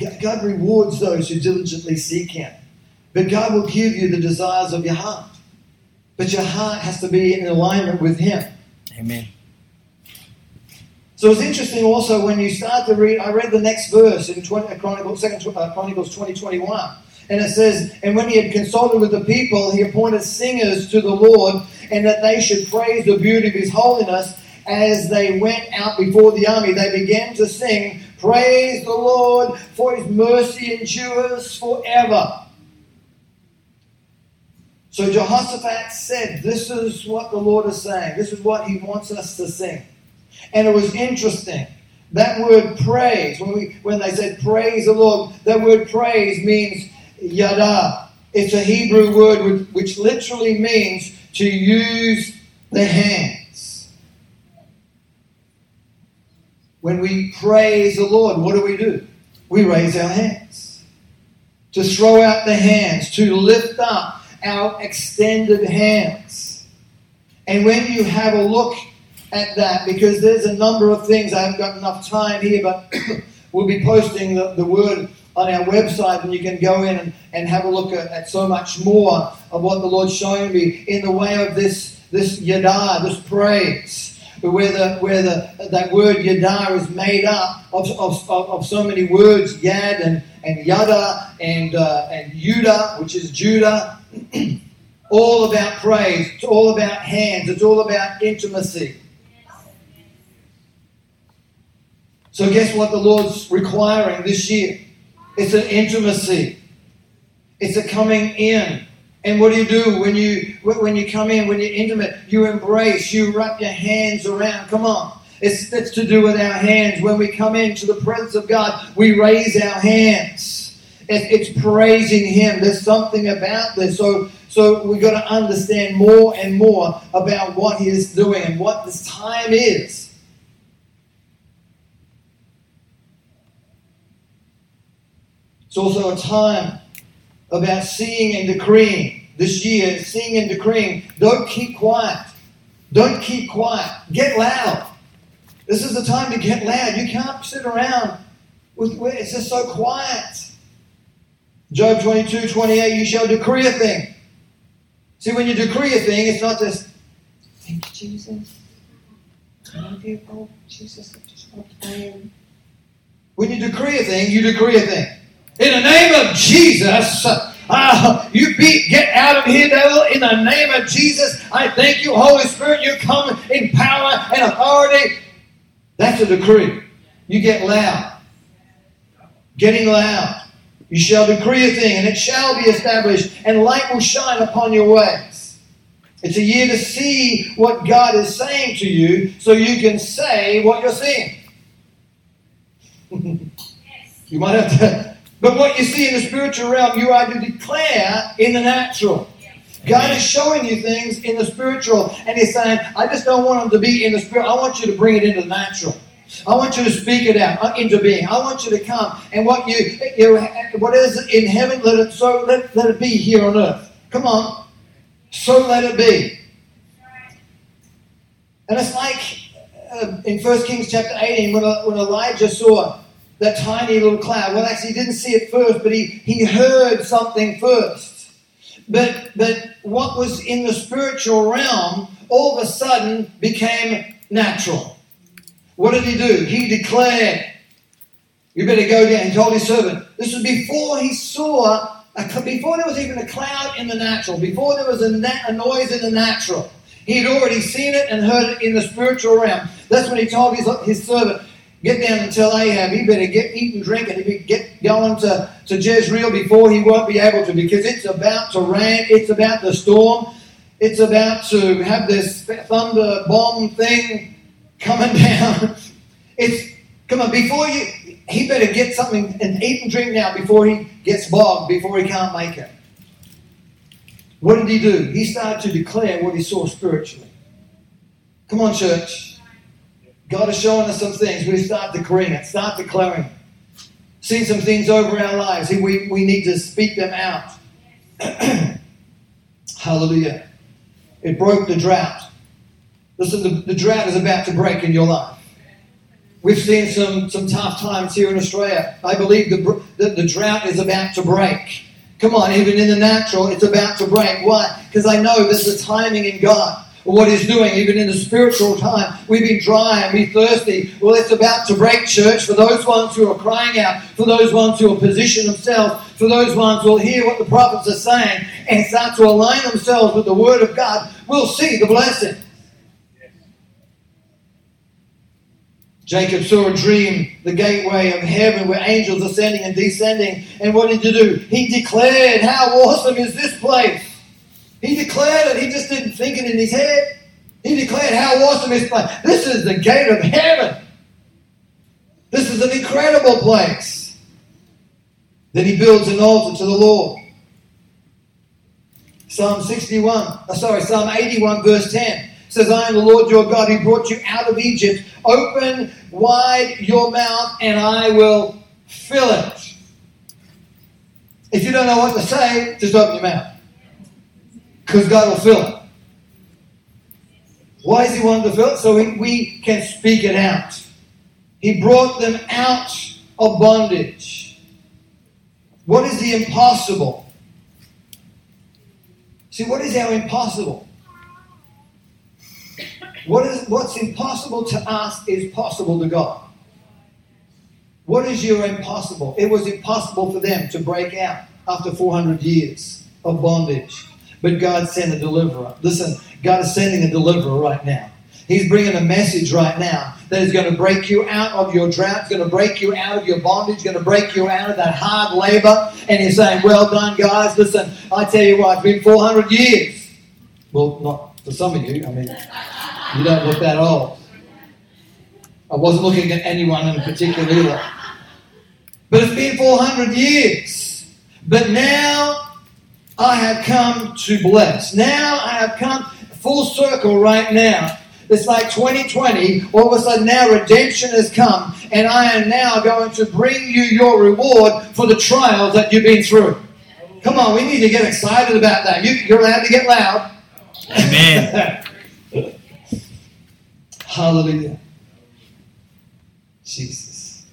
God rewards those who diligently seek Him. But God will give you the desires of your heart. But your heart has to be in alignment with Him. Amen. So it's interesting also when you start to read, I read the next verse in 20, uh, Chronicles, 2 uh, Chronicles 20, 21. And it says, And when he had consulted with the people, he appointed singers to the Lord, and that they should praise the beauty of his holiness. As they went out before the army, they began to sing, Praise the Lord, for his mercy endures forever. So Jehoshaphat said, This is what the Lord is saying. This is what he wants us to sing. And it was interesting. That word praise, when, we, when they said praise the Lord, that word praise means yada. It's a Hebrew word which literally means to use the hands. When we praise the Lord, what do we do? We raise our hands. To throw out the hands, to lift up our extended hands. And when you have a look at that, because there's a number of things, I haven't got enough time here, but we'll be posting the, the word on our website and you can go in and, and have a look at, at so much more of what the Lord's showing me in the way of this, this yada, this praise where the where the that word yada is made up of, of, of, so many words yad and, and yada and uh, and yuda which is Judah all about praise. It's all about hands. It's all about intimacy. So, guess what the Lord's requiring this year? It's an intimacy. It's a coming in. And what do you do when you when you come in, when you're intimate? You embrace, you wrap your hands around. Come on. It's that's to do with our hands. When we come into the presence of God, we raise our hands. It's praising Him. There's something about this. So, so we've got to understand more and more about what He is doing and what this time is. It's also a time about seeing and decreeing. This year, seeing and decreeing. Don't keep quiet. Don't keep quiet. Get loud. This is the time to get loud. You can't sit around with it's just so quiet. Job 22, 28, you shall decree a thing. See, when you decree a thing, it's not just, thank you, Jesus. Love you, oh, Jesus, I just want to When you decree a thing, you decree a thing. In the name of Jesus, uh, you be, get out of here, devil. In the name of Jesus, I thank you, Holy Spirit. You come in power and authority. That's a decree. You get loud. Getting loud. You shall decree a thing, and it shall be established, and light will shine upon your ways. It's a year to see what God is saying to you so you can say what you're seeing. you might have to. But what you see in the spiritual realm, you are to declare in the natural. God is showing you things in the spiritual, and He's saying, I just don't want them to be in the spirit. I want you to bring it into the natural. I want you to speak it out uh, into being. I want you to come and what you, you what is in heaven, let it so let, let it be here on earth. Come on, so let it be. And it's like uh, in 1 Kings chapter 18 when, uh, when Elijah saw that tiny little cloud. Well, actually, he didn't see it first, but he, he heard something first. But, but what was in the spiritual realm all of a sudden became natural. What did he do? He declared, You better go down. He told his servant. This was before he saw, a, before there was even a cloud in the natural, before there was a, a noise in the natural. He had already seen it and heard it in the spiritual realm. That's when he told his, his servant, Get down tell Ahab he better get eat and drink and he get going to, to Jezreel before he won't be able to because it's about to rain, it's about to storm, it's about to have this thunder bomb thing coming down. It's come on, before you he better get something and eat and drink now before he gets bogged, before he can't make it. What did he do? He started to declare what he saw spiritually. Come on, church. God is showing us some things. We start declaring it, start declaring. Seeing some things over our lives. We, we need to speak them out. Hallelujah. It broke the drought. Listen, the, the drought is about to break in your life. We've seen some, some tough times here in Australia. I believe the, the, the drought is about to break. Come on, even in the natural, it's about to break. Why? Because I know there's a timing in God. What He's doing, even in the spiritual time, we've been dry and we're thirsty. Well, it's about to break, church, for those ones who are crying out, for those ones who are position themselves, for those ones who will hear what the prophets are saying and start to align themselves with the Word of God. We'll see the blessing. Jacob saw a dream, the gateway of heaven where angels ascending and descending. And what did he do? He declared, How awesome is this place! He declared it. He just didn't think it in his head. He declared, How awesome is this place! This is the gate of heaven. This is an incredible place. Then he builds an altar to the Lord. Psalm 61, oh, sorry, Psalm 81, verse 10 says, I am the Lord your God who brought you out of Egypt. Open wide your mouth and I will fill it. If you don't know what to say, just open your mouth. Because God will fill it. Why is He wanting to fill it? So we, we can speak it out. He brought them out of bondage. What is the impossible? See, what is our impossible? What is, what's impossible to us is possible to God. What is your impossible? It was impossible for them to break out after 400 years of bondage. But God sent a deliverer. Listen, God is sending a deliverer right now. He's bringing a message right now that is going to break you out of your drought, going to break you out of your bondage, going to break you out of that hard labor. And he's saying, Well done, guys. Listen, I tell you what, it's been 400 years. Well, not for some of you. I mean, you don't look that old. I wasn't looking at anyone in particular either. But it's been 400 years. But now I have come to bless. Now I have come full circle right now. It's like 2020. All of a sudden now redemption has come. And I am now going to bring you your reward for the trials that you've been through. Come on, we need to get excited about that. You, you're allowed to get loud. Amen. Hallelujah. Jesus.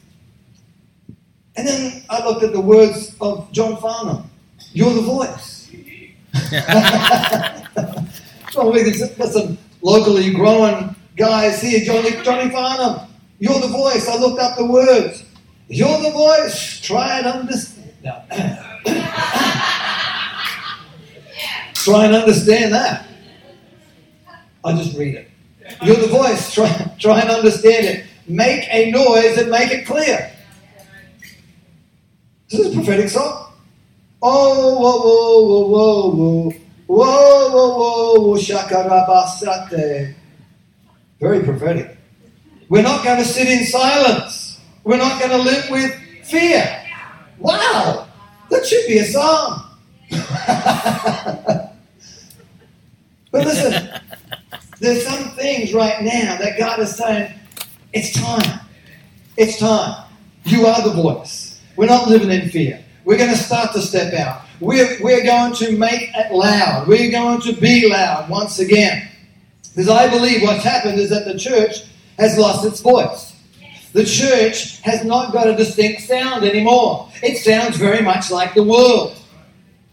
And then I looked at the words of John Farnham. You're the voice. We got some locally growing guys here. Johnny, Johnny Farnham. You're the voice. I looked up the words. You're the voice. Try and understand. No. Try and understand that. I just read it. You're the voice. Try, try and understand it. Make a noise and make it clear. This is a prophetic song. Oh, whoa, whoa, whoa, whoa, whoa. Whoa, whoa, whoa, shakarabasate. Very prophetic. We're not going to sit in silence. We're not going to live with fear. Wow, that should be a song. But listen, there's some things right now that God is saying, it's time. It's time. You are the voice. We're not living in fear. We're going to start to step out. We're, we're going to make it loud. We're going to be loud once again. Because I believe what's happened is that the church has lost its voice. The church has not got a distinct sound anymore. It sounds very much like the world.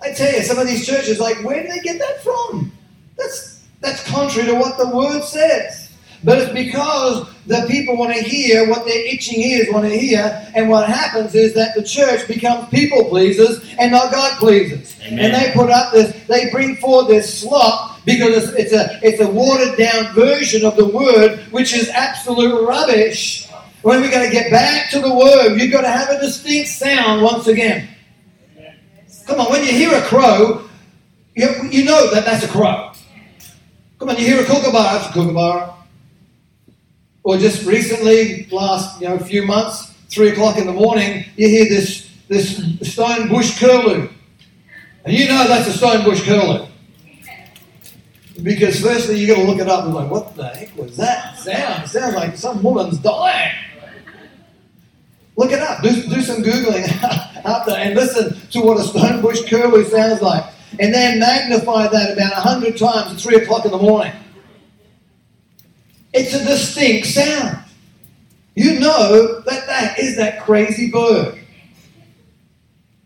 I tell you, some of these churches, like, where do they get that from? That's, that's contrary to what the word says. But it's because the people want to hear what their itching ears want to hear, and what happens is that the church becomes people pleasers and not God pleasers. Amen. And they put up this, they bring forward this slop because it's, it's a it's a watered down version of the word, which is absolute rubbish. When we're going to get back to the word, you've got to have a distinct sound once again. Come on, when you hear a crow, you, you know that that's a crow. Come on, you hear a kookaburra, that's a kookaburra. Or just recently, last you know few months, three o'clock in the morning, you hear this this stone bush curlew, and you know that's a stone bush curlew. Because firstly, you got to look it up and like, what the heck was that sound? It sounds like some woman's dying. Look it up. Do, do some googling after and listen to what a stone bush curlew sounds like, and then magnify that about a hundred times at three o'clock in the morning. It's a distinct sound. You know that that is that crazy bird.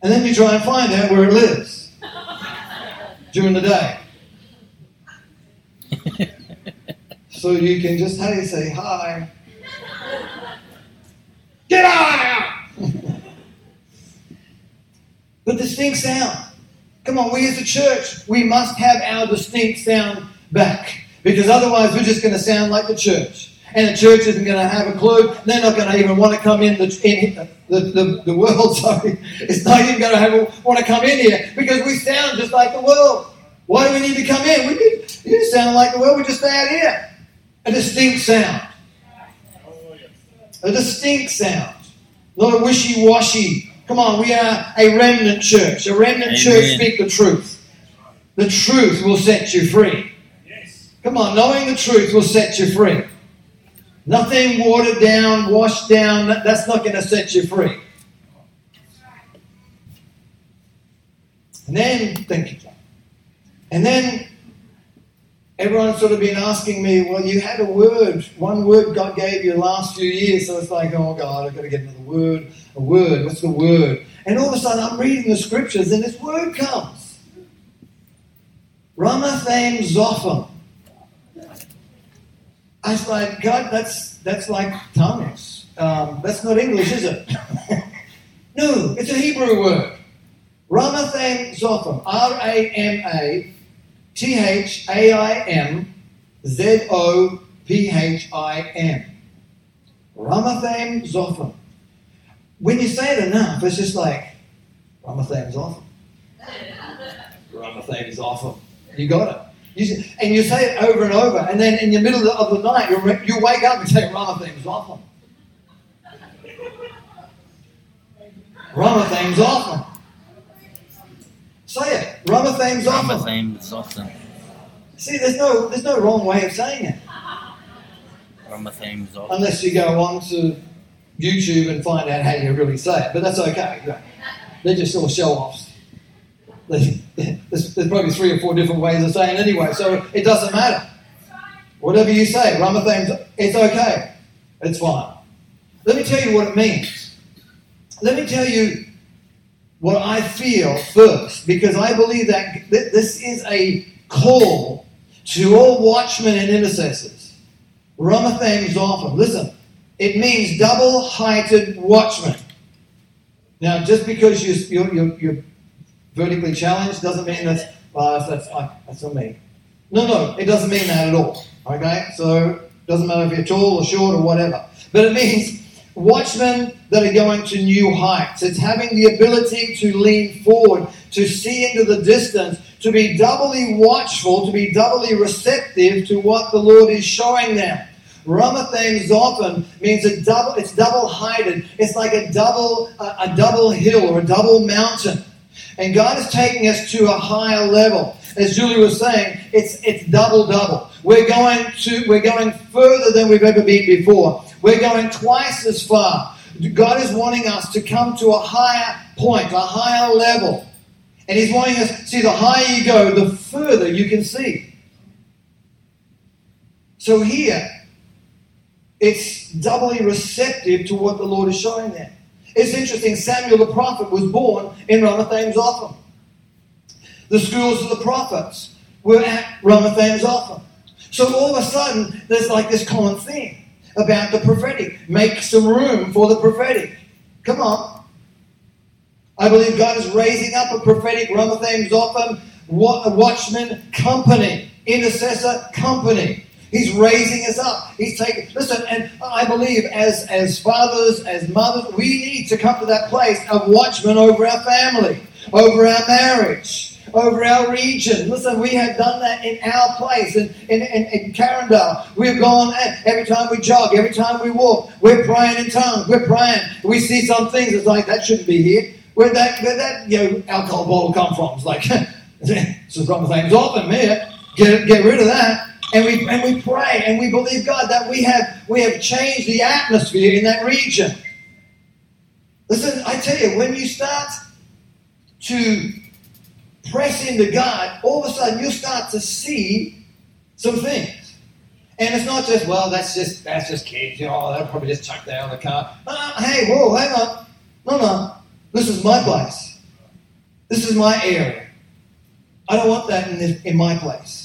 And then you try and find out where it lives during the day. so you can just, you say, hi? Get out! but the distinct sound. Come on, we as a church, we must have our distinct sound back. Because otherwise, we're just going to sound like the church. And the church isn't going to have a clue. They're not going to even want to come in the, in the, the, the world. Sorry. It's not even going to have, want to come in here because we sound just like the world. Why do we need to come in? We need, you sound like the world. We just stay out here. A distinct sound. A distinct sound. Not a wishy washy. Come on, we are a remnant church. A remnant Amen. church speak the truth. The truth will set you free. Come on, knowing the truth will set you free. Nothing watered down, washed down, that's not going to set you free. And then, thank you, John. And then everyone's sort of been asking me, well, you had a word, one word God gave you last few years. So it's like, oh God, I've got to get another word, a word. What's the word? And all of a sudden I'm reading the scriptures and this word comes. Ramathaim Zophim. I was like, God, that's that's like tongues. Um, that's not English, is it? no, it's a Hebrew word. Ramathaim Zophim. R A M A T H A I M Z O P H I M. Ramathaim Zophim. When you say it enough, it's just like Ramathaim Zophim. Ramathaim Zophim. You got it. You say, and you say it over and over, and then in the middle of the night, you, re- you wake up and say, Ramathaim Zophim. Ramathaim Zophim. Say it. Ramathaim Zophim. Ramathaim Zophim. See, there's no, there's no wrong way of saying it. Ramathaim Zophim. Unless you go on to YouTube and find out how you really say it. But that's okay. They're just all show offs. There's, probably three or four different ways of saying it anyway, so it doesn't matter. Whatever you say, Ramathaim, it's okay. It's fine. Let me tell you what it means. Let me tell you what I feel first, because I believe that this is a call to all watchmen and intercessors. Ramathaim often. Listen, it means double-heighted watchman. Now, just because you, you're, you're, you're vertically challenged doesn't mean that's, well, that's, that's, that's on me. No, no, it doesn't mean that at all. Okay? So, doesn't matter if you're tall or short or whatever. But it means watchmen that are going to new heights. It's having the ability to lean forward, to see into the distance, to be doubly watchful, to be doubly receptive to what the Lord is showing them. Ramathaim Zophim means a double. It's double heighted. It's like a double, a, a double hill or a double mountain. And God is taking us to a higher level. as Julie was saying, it's it's double double. We're going to we're going further than we've ever been before. We're going twice as far. God is wanting us to come to a higher point, a higher level. And He's wanting us, see, the higher you go, the further you can see. So here, it's doubly receptive to what the Lord is showing them. It's interesting, Samuel the prophet was born in Ramathaim Zophim. The schools of the prophets were at Ramathaim Zophim. So all of a sudden, there's like this common theme about the prophetic. Make some room for the prophetic. Come on. I believe God is raising up a prophetic Ramathaim Zophim watchman company, intercessor company. He's raising us up. He's taking listen, and I believe as as fathers, as mothers, we need to come to that place of watchman over our family, over our marriage, over our region. Listen, we have done that in our place in, in, in, in Carindale. We've gone eh, every time we jog, every time we walk, we're praying in tongues, we're praying. We see some things, it's like that shouldn't be here. Where that where that you know alcohol bottle come from? It's like this is from things often here. Get get rid of that. And we and we pray and we believe God that we have we have changed the atmosphere in that region. Listen, I tell you, when you start to press into God, all of a sudden you start to see some things. And it's not just, well, that's just that's just kids, you know, they'll probably just chuck that on the car. Uh, hey, whoa, hang on. No, no. This is my place. This is my area. I don't want that in, this, in my place.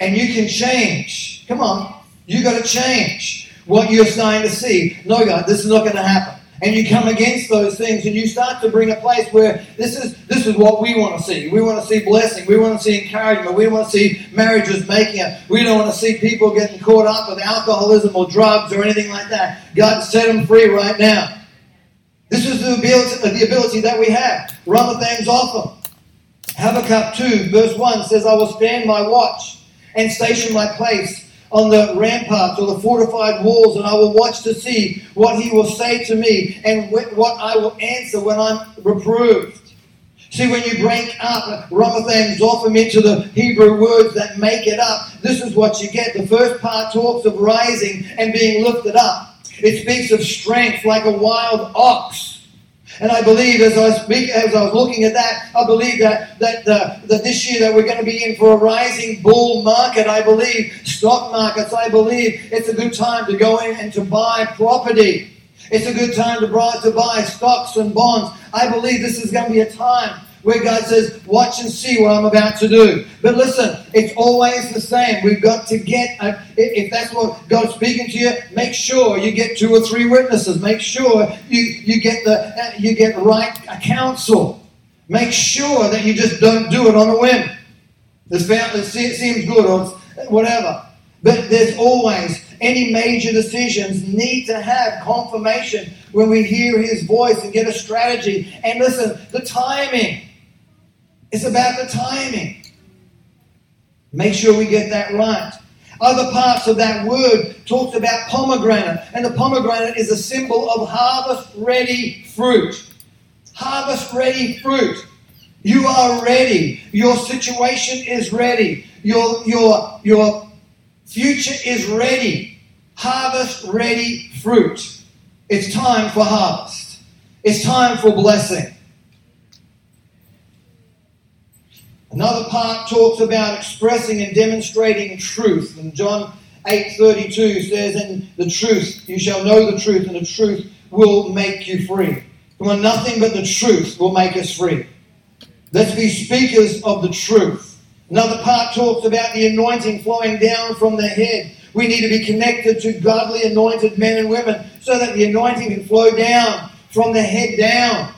And you can change. Come on. You got to change what you're starting to see. No, God, this is not going to happen and you come against those things and you start to bring a place where this is this is what we want to see. We want to see blessing. We want to see encouragement. We want to see marriages making it. We don't want to see people getting caught up with alcoholism or drugs or anything like that. God set them free right now. This is the ability, uh, the ability that we have. Ramathaim Zophim. Habakkuk 2, verse 1 says, I will stand my watch and station my place on the ramparts or the fortified walls, and I will watch to see what he will say to me and what I will answer when I'm reproved. See, when you break up Ramathaim Zophim into the Hebrew words that make it up, this is what you get. The first part talks of rising and being lifted up. It speaks of strength like a wild ox. And I believe as I speak, as I was looking at that, I believe that that, that this year that we're going to be in for a rising bull market. I believe stock markets. I believe it's a good time to go in and to buy property. It's a good time to buy, to buy stocks and bonds. I believe this is going to be a time where God says, Watch and see what I'm about to do. But listen, it's always the same. We've got to get, a, if that's what God's speaking to you, make sure you get two or three witnesses. Make sure you, you get the uh, you get right counsel. Make sure that you just don't do it on a whim. This it seems good or whatever. But there's always any major decisions need to have confirmation when we hear his voice and get a strategy. And listen, the timing. It's about the timing. Make sure we get that right. Other parts of that word talks about pomegranate, and the pomegranate is a symbol of harvest ready fruit. Harvest ready fruit. You are ready. Your situation is ready. Your, your, your future is ready. Harvest ready fruit. It's time for harvest. It's time for blessing. Another part talks about expressing and demonstrating truth. And John 8:32 says, "And the truth, you shall know the truth, and the truth will make you free." Come on, nothing but the truth will make us free. Let's be speakers of the truth. Another part talks about the anointing flowing down from the head. We need to be connected to godly anointed men and women so that the anointing can flow down from the head down.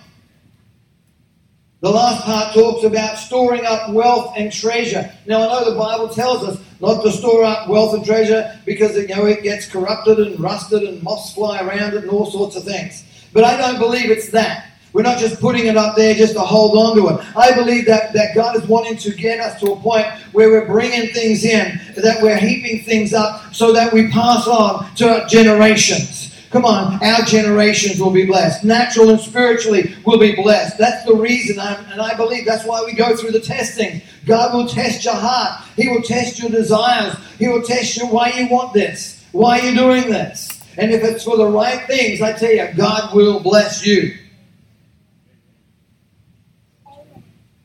The last part talks about storing up wealth and treasure. Now, I know the Bible tells us not to store up wealth and treasure because you know, it gets corrupted and rusted and moths fly around it and all sorts of things. But I don't believe it's that. We're not just putting it up there just to hold on to it. I believe that, that God is wanting to get us to a point where we're bringing things in, that we're heaping things up so that we pass on to our generations. Come on, our generations will be blessed. Natural and spiritually will be blessed. That's the reason, I'm, and I believe that's why we go through the testing. God will test your heart. He will test your desires. He will test you why you want this, why you're doing this. And if it's for the right things, I tell you, God will bless you.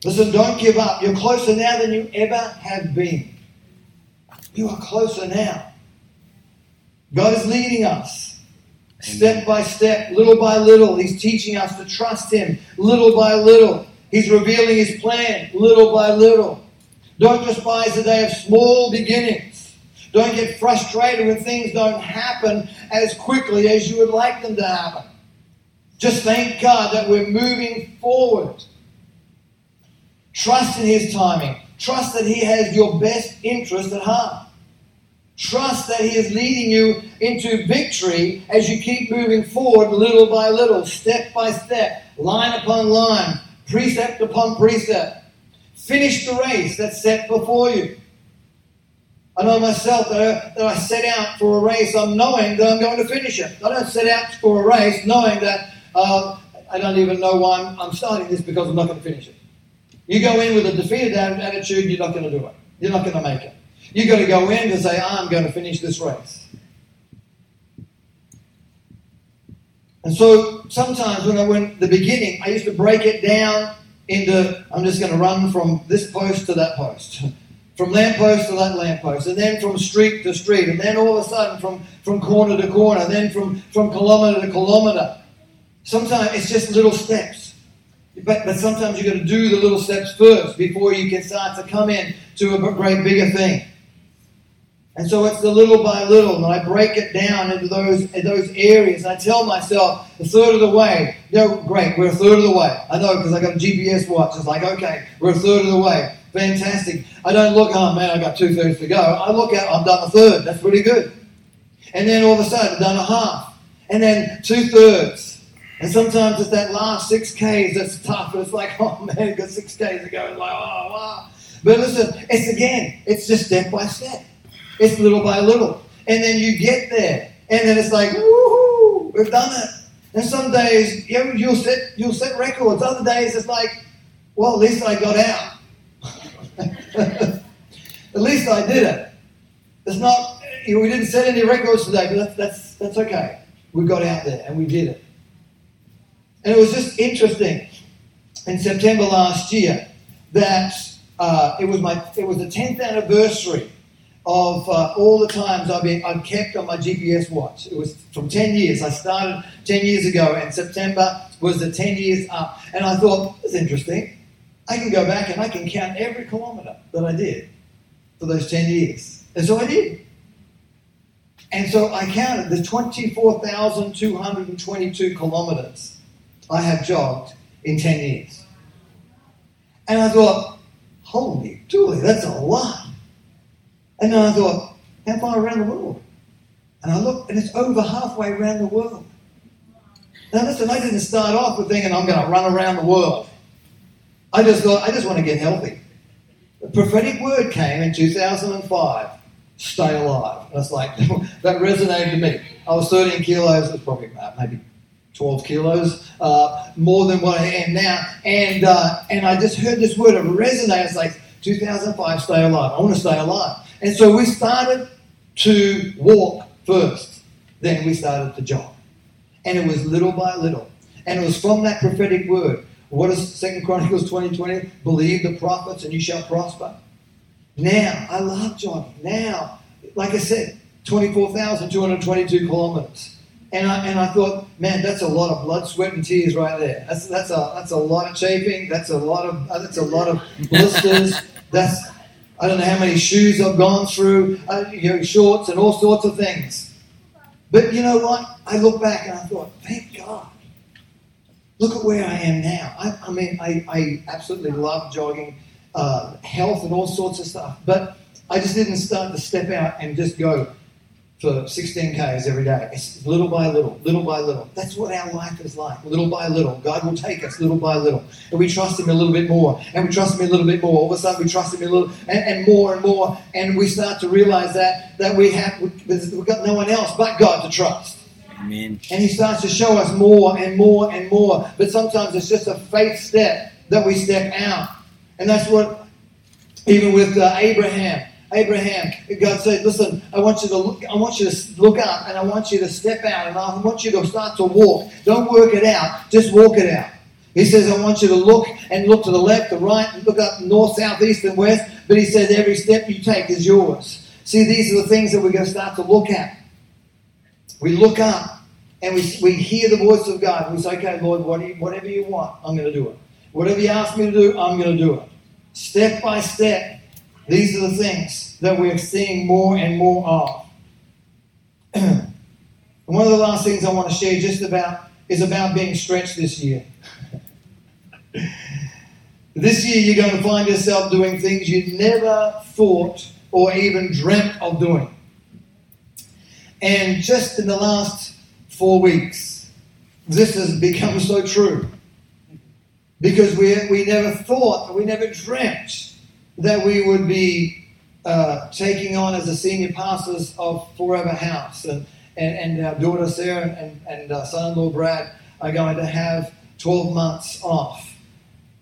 Listen, don't give up. You're closer now than you ever have been. You are closer now. God is leading us step by step, little by little. He's teaching us to trust Him little by little. He's revealing His plan little by little. Don't despise the day of small beginnings. Don't get frustrated when things don't happen as quickly as you would like them to happen. Just thank God that we're moving forward. Trust in His timing. Trust that He has your best interest at heart. Trust that He is leading you into victory as you keep moving forward little by little, step by step, line upon line, precept upon precept. Finish the race that's set before you. I know myself that I, that I set out for a race, I'm knowing that I'm going to finish it. I don't set out for a race knowing that uh, I don't even know why I'm, I'm starting this because I'm not going to finish it. You go in with a defeated attitude, you're not going to do it. You're not going to make it. You've got to go in and say, I'm going to finish this race. And so sometimes when I went the beginning, I used to break it down into I'm just going to run from this post to that post, from lamppost to that lamppost, and then from street to street, and then all of a sudden from, from corner to corner, and then from, from kilometer to kilometer. Sometimes it's just little steps. But, but sometimes you've got to do the little steps first before you can start to come in to a great bigger thing. And so it's the little by little, and I break it down into those those areas. I tell myself a third of the way. Know, great, we're a third of the way. I know because I got a GPS watch. It's like, okay, we're a third of the way. Fantastic. I don't look, oh man, I got two thirds to go. I look at, I've done a third. That's pretty good. And then all of a sudden, I've done a half, and then two thirds. And sometimes it's that last six Ks that's tough. And it's like, oh man, got six Ks to go. It's like, oh, wow. But listen, it's again, it's just step by step. It's little by little. And then you get there. And then it's like, woohoo, we've done it. And some days you you'll set you'll set records. Other days it's like, well, at least I got out. at least I did it. It's not you know, we didn't set any records today, but that's that's that's okay. We got out there and we did it. And it was just interesting in September last year that uh, it was my it was the 10th anniversary of uh, all the times I've been I've kept on my GPS watch. It was from 10 years. I started 10 years ago, and September was the 10 years up. And I thought, it's interesting. I can go back and I can count every kilometre that I did for those 10 years. And so I did. And so I counted the 24,222 kilometres I have jogged in 10 years. And I thought, holy dooly, that's a lot. And then I thought, how far around the world? And I looked, and it's over halfway around the world. Now listen, I didn't start off with thinking I'm going to run around the world. I just thought, I just want to get healthy. The prophetic word came in 2005 stay alive. And it's like, that resonated to me. I was 13 kilos, probably uh, maybe 12 kilos, uh, more than what I am now. And, uh, and I just heard this word, it resonated. It's like, 2005, stay alive. I want to stay alive. And so we started to walk first. Then we started to jog. And it was little by little. And it was from that prophetic word. What is Second Chronicles 2020? Believe the prophets and you shall prosper. Now, I love jogging. Now, like I said, 24,222 kilometers. And I, and I thought, man, that's a lot of blood, sweat, and tears right there. That's, that's, a, that's a lot of chafing. That's a lot of, that's a lot of blisters. That's I don't know how many shoes I've gone through, uh, you know, shorts and all sorts of things. But you know what? I look back and I thought, thank God. Look at where I am now. I, I mean, I, I, absolutely love jogging, uh, health, and all sorts of stuff. But I just didn't start to step out and just go, for 16 Ks every day. It's little by little, little by little. That's what our life is like, little by little. God will take us little by little. And we trust Him a little bit more, and we trust Him a little bit more. All of a sudden, we trust Him a little, and, and more and more. And we start to realize that, that we have, we've got no one else but God to trust. Amen. And He starts to show us more and more and more. But sometimes it's just a faith step that we step out. And that's what, even with uh, Abraham, Abraham, God said, "Listen, I want you to look. I want you to look up, and I want you to step out, and I want you to start to walk. Don't work it out. Just walk it out." He says, "I want you to look and look to the left, the right, and look up north, south, east, and west." But he says, "Every step you take is yours." See, these are the things that we're going to start to look at. We look up and we, we hear the voice of God. We say, "Okay, Lord, whatever you want, I'm going to do it. Whatever you ask me to do, I'm going to do it." Step by step, these are the things that we're seeing more and more of. and one of the last things I want to share just about is about being stretched this year. this year, you're going to find yourself doing things you never thought or even dreamt of doing. And just in the last four weeks, this has become so true. Because we, we never thought, we never dreamt that we would be uh, taking on as the senior pastors of Forever House. And, and, and our daughter Sarah and, and uh, son in law Brad are going to have 12 months off.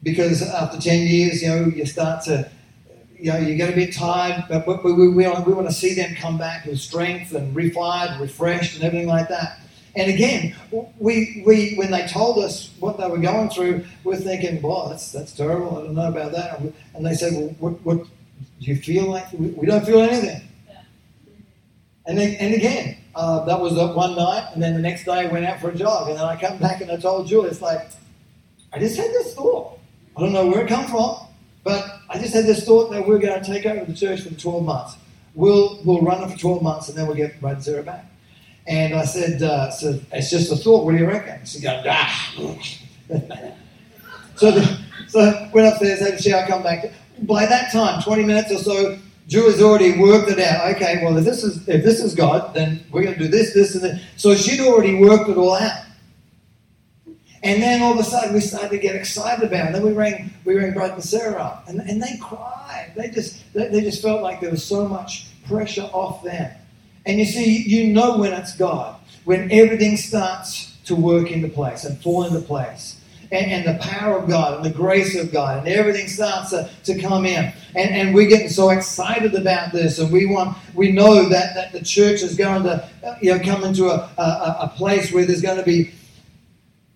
Because after 10 years, you know, you start to, you know, you get a bit tired, but we, we, we, we want to see them come back with strength and refired, refreshed, and everything like that. And again, we, we when they told us what they were going through, we're thinking, "Well, that's that's terrible. I don't know about that." And they said, "Well, what, what do you feel like?" We, don't feel anything. And then, and again, uh, that was one night, and then the next day I went out for a jog, and then I come back and I told Julie, it's like, I just had this thought. I don't know where it come from, but I just had this thought that we're going to take over the church for 12 months. We'll we'll run it for 12 months, and then we'll get Brad Zero back. And I said, uh, so it's just a thought. What do you reckon? She goes, ah. so, the, so went upstairs, had a shower, come back. By that time, 20 minutes or so, Drew has already worked it out. Okay, well, if this is if this is God, then we're going to do this, this, and this. So she'd already worked it all out. And then all of a sudden we started to get excited about it. And then we rang we rang Brad and Sarah up, and, and they cried. They just they, they just felt like there was so much pressure off them. And you see, you know when it's God, when everything starts to work into place and fall into place. And, and, the power of God and the grace of God and everything starts to, to come in. And, and we're getting so excited about this and we want we know that, that the church is going to you know come into a, a, a place where there's going to be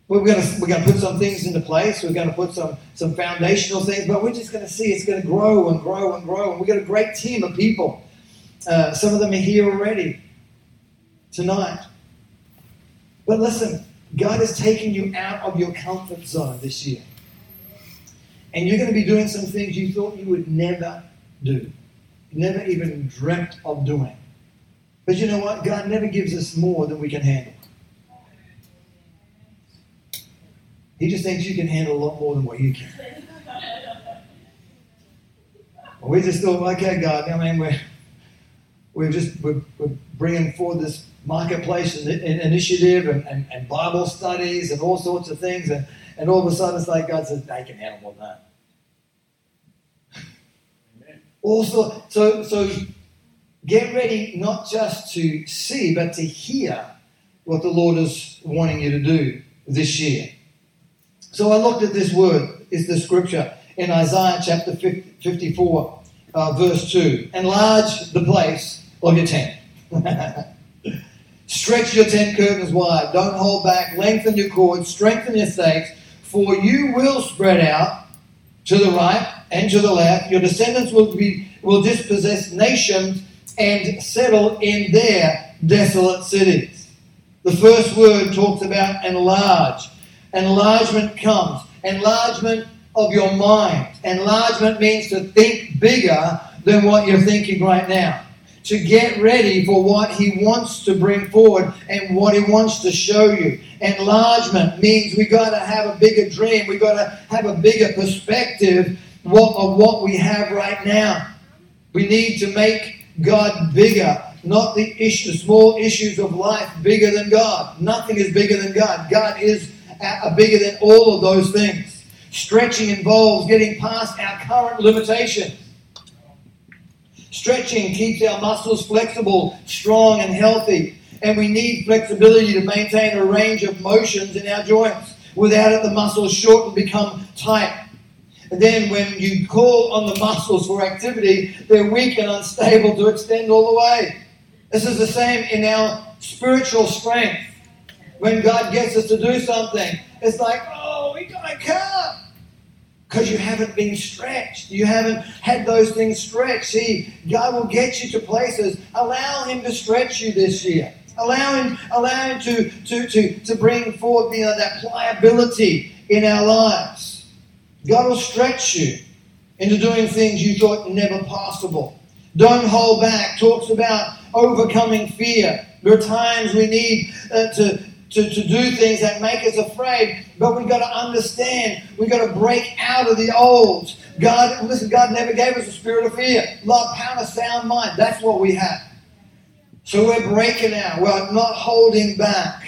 we're going to we're going to put some things into place. We're going to put some some foundational things, but we're just going to see it's going to grow and grow and grow. And we've got a great team of people uh, some of them are here already tonight. But listen, God is taking you out of your comfort zone this year. And you're going to be doing some things you thought you would never do, never even dreamt of doing. But you know what? God never gives us more than we can handle. He just thinks you can handle a lot more than what you can. Well, we just thought, okay, God, I mean, we're, we're just we're, we're bringing forward this marketplace initiative and, and, and, Bible studies and all sorts of things, and, and all of a sudden it's like God says, "They can handle that." Also, so so get ready not just to see but to hear what the Lord is wanting you to do this year. So I looked at this word, is the scripture in Isaiah chapter 54, uh, verse 2. Enlarge the place of your tent. Stretch your tent curtains wide. Don't hold back. Lengthen your cords. Strengthen your stakes. For you will spread out to the right and to the left. Your descendants will be will dispossess nations and settle in their desolate cities. The first word talks about enlarge. Enlargement comes. Enlargement of your mind. Enlargement means to think bigger than what you're thinking right now to get ready for what He wants to bring forward and what He wants to show you. Enlargement means we got to have a bigger dream. We got to have a bigger perspective of what we have right now. We need to make God bigger, not the issue, small issues of life bigger than God. Nothing is bigger than God. God is bigger than all of those things. Stretching involves getting past our current limitations Stretching keeps our muscles flexible, strong, and healthy. and we need flexibility to maintain a range of motions in our joints. Without it, the muscles shorten become tight. And then when you call on the muscles for activity, they're weak and unstable to extend all the way. This is the same in our spiritual strength. When God gets us to do something, it's like, oh, we got a car. Because you haven't been stretched. You haven't had those things stretched. See, God will get you to places. Allow Him to stretch you this year. Allow Him, allow him to, to, to, to bring forth you know, that pliability in our lives. God will stretch you into doing things you thought never possible. Don't hold back. Talks about overcoming fear. There are times we need uh, to, to, to do things that make us afraid, but we've got to understand, we've got to break out of the old. God, listen, God never gave us a spirit of fear. Love, power, sound mind. That's what we have. So we're breaking out. We're not holding back.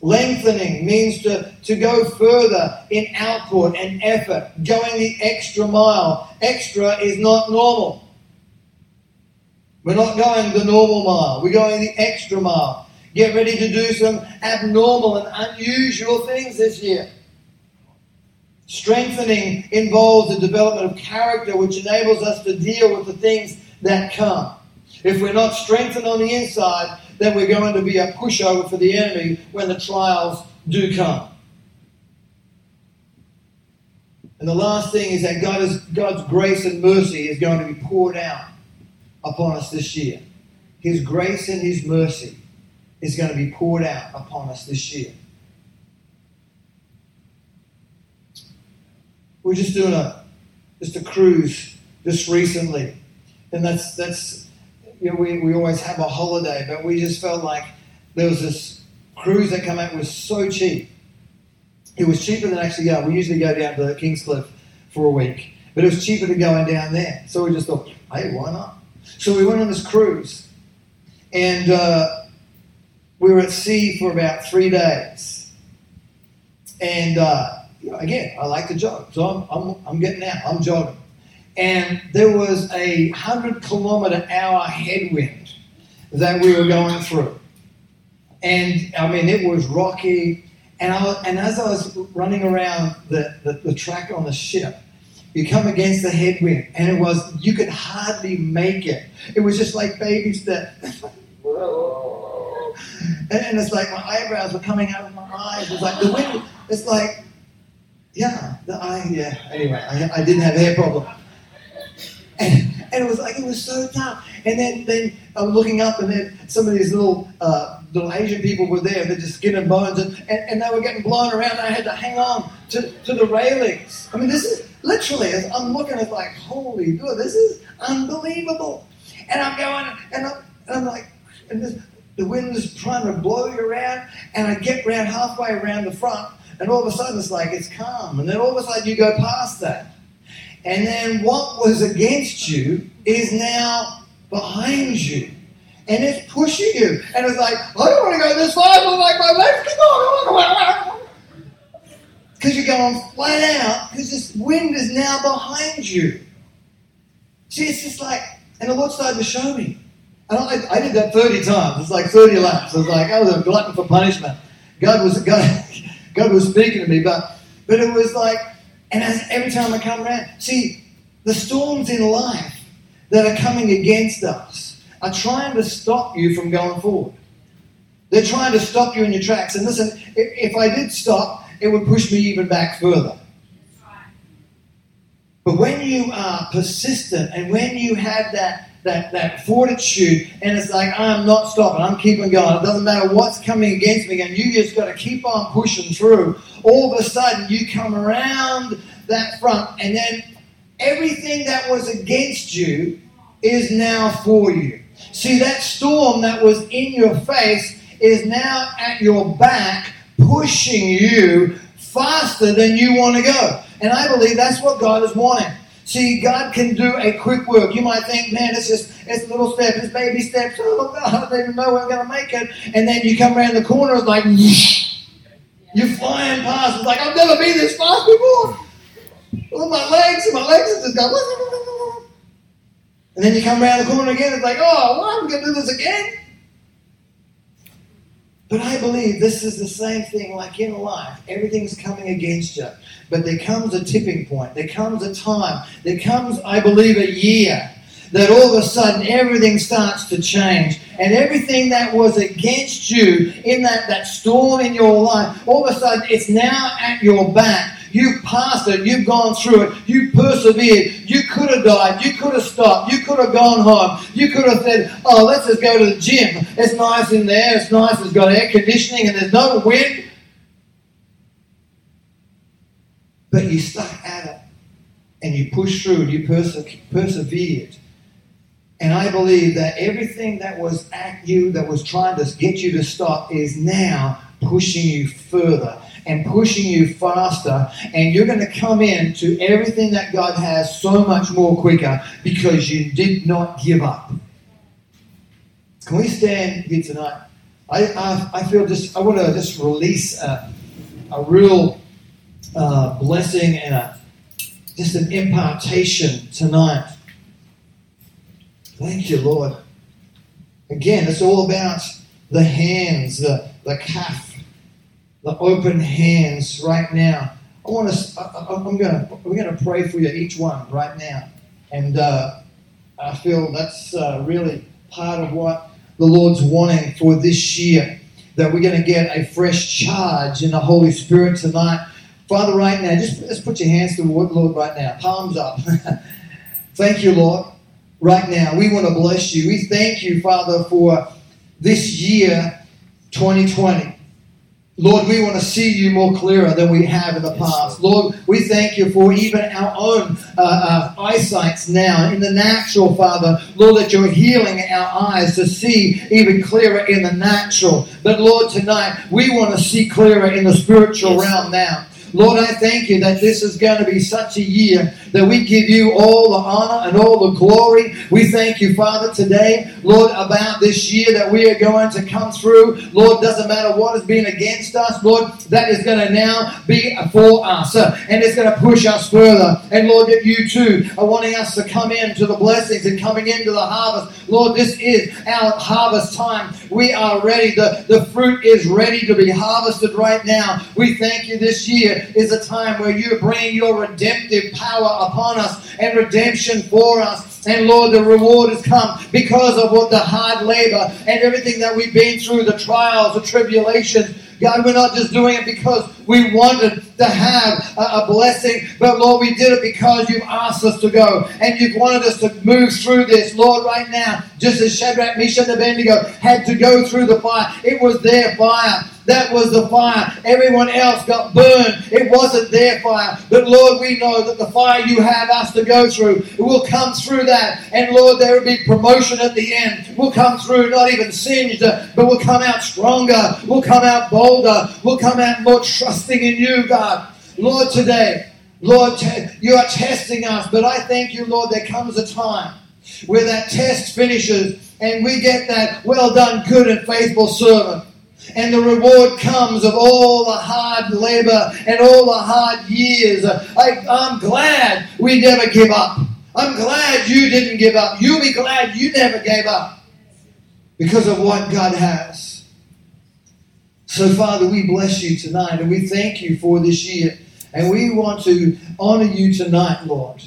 Lengthening means to, to go further in output and effort, going the extra mile. Extra is not normal. We're not going the normal mile, we're going the extra mile. Get ready to do some abnormal and unusual things this year. Strengthening involves the development of character, which enables us to deal with the things that come. If we're not strengthened on the inside, then we're going to be a pushover for the enemy when the trials do come. And the last thing is that God is, God's grace and mercy is going to be poured out upon us this year. His grace and His mercy is going to be poured out upon us this year. We're just doing a just a cruise just recently, and that's that's you know we, we always have a holiday, but we just felt like there was this cruise that came out was so cheap. It was cheaper than actually go. We usually go down to Kingscliff for a week, but it was cheaper than going down there. So we just thought, hey, why not? So we went on this cruise, and uh, we were at sea for about three days. And uh, you know, again, I like to jog, so I'm, I'm, I'm getting out, I'm jogging. And there was a 100 kilometer hour headwind that we were going through. And I mean, it was rocky. And, I, and as I was running around the, the, the track on the ship, you come against the headwind, and it was, you could hardly make it. It was just like baby steps. And, and it's like my eyebrows were coming out of my eyes. It's like the wind, it's like, yeah, the eye, yeah. Anyway, I, I didn't have hair problem. And, and it was like, it was so tough. And then, then I'm looking up, and then some of these little, uh, little Asian people were there. They're just skin and bones, and, and, and they were getting blown around. And I had to hang on to, to the railings. I mean, this is literally, I'm looking, at like, holy God, this is unbelievable. And I'm going, and I'm, and I'm like, and this, the wind is trying to blow you around, and I get around halfway around the front, and all of a sudden it's like it's calm, and then all of a sudden you go past that. And then what was against you is now behind you. And it's pushing you. And it's like, I don't want to go this far, but like my legs keep going. Because you're going flat out, because this wind is now behind you. See, it's just like, and the Lord started to show me. And I, I did that 30 times. It's like 30 laps. I was like, I was a glutton for punishment. God was God, God was speaking to me, but but it was like, and as every time I come around, see, the storms in life that are coming against us are trying to stop you from going forward. They're trying to stop you in your tracks. And listen, if, if I did stop, it would push me even back further. But when you are persistent and when you have that that, that fortitude, and it's like, I'm not stopping, I'm keeping going. It doesn't matter what's coming against me, and you just got to keep on pushing through. All of a sudden, you come around that front, and then everything that was against you is now for you. See, that storm that was in your face is now at your back, pushing you faster than you want to go. And I believe that's what God is wanting. See, God can do a quick work. You might think, man, it's just it's little steps, it's baby steps. Oh God, I don't even know going to make it. And then you come around the corner, it's like you're flying past. It's like I've never been this fast before. Look at my legs, and my legs are just going. And then you come around the corner again. It's like, oh, well, I'm to do this again. But I believe this is the same thing like in life. Everything's coming against you. But there comes a tipping point. There comes a time. There comes, I believe, a year that all of a sudden everything starts to change. And everything that was against you in that, that storm in your life, all of a sudden it's now at your back. You've passed it. You've gone through it. You persevered. You could have died. You could have stopped. You could have gone home. You could have said, oh, let's just go to the gym. It's nice in there. It's nice. It's got air conditioning and there's no wind. But you stuck at it and you pushed through and you perse- persevered. And I believe that everything that was at you, that was trying to get you to stop, is now pushing you further and pushing you faster. And you're going to come into everything that God has so much more quicker because you did not give up. Can we stand here tonight? I, I, I feel just, I want to just release a, a real uh, blessing and a, just an impartation tonight. Thank you, Lord. Again, it's all about the hands, the, the Kaf, the open hands right now. I want to. I, am gonna. We're gonna pray for you, each one, right now, and uh, I feel that's uh, really part of what the Lord's wanting for this year. That we're going to get a fresh charge in the Holy Spirit tonight, Father. Right now, just let's put your hands to the Lord right now, palms up. Thank you, Lord. Right now, we want to bless you. We thank you, Father, for this year, 2020. Lord, we want to see you more clearer than we have in the past. Lord, we thank you for even our own uh, uh, eyesights now in the natural, Father. Lord, that you're healing our eyes to see even clearer in the natural. But Lord, tonight we want to see clearer in the spiritual realm now. Lord, I thank you that this is going to be such a year that we give you all the honor and all the glory. We thank you, Father, today, Lord, about this year that we are going to come through. Lord, doesn't matter what has been against us, Lord, that is going to now be for us. Uh, and it's going to push us further. And Lord, that you too are wanting us to come into the blessings and coming into the harvest. Lord, this is our harvest time. We are ready. The, the fruit is ready to be harvested right now. We thank you this year is a time where you're bringing your redemptive power upon us and redemption for us. And Lord, the reward has come because of what the hard labor and everything that we've been through, the trials, the tribulations. God, we're not just doing it because we wanted to have a, a, blessing, but Lord, we did it because you've asked us to go and you've wanted us to move through this. Lord, right now, just as Shadrach, Meshach, and Abednego had to go through the fire, it was their fire. That was the fire. Everyone else got burned. It wasn't their fire. But Lord, we know that the fire you have us to go through, will come through that. And Lord, there will be promotion at the end. We'll come through not even singed, but we'll come out stronger. We'll come out bolder. We'll come out more trusting in you, God. Lord, today, Lord, you are testing us, but I thank you, Lord, there comes a time where that test finishes and we get that well done, good and faithful servant and the reward comes of all the hard labor and all the hard years. I, I'm glad we never give up. I'm glad you didn't give up. You'll be glad you never gave up because of what God has. So, Father, we bless you tonight and we thank you for this year. And we want to honor you tonight, Lord.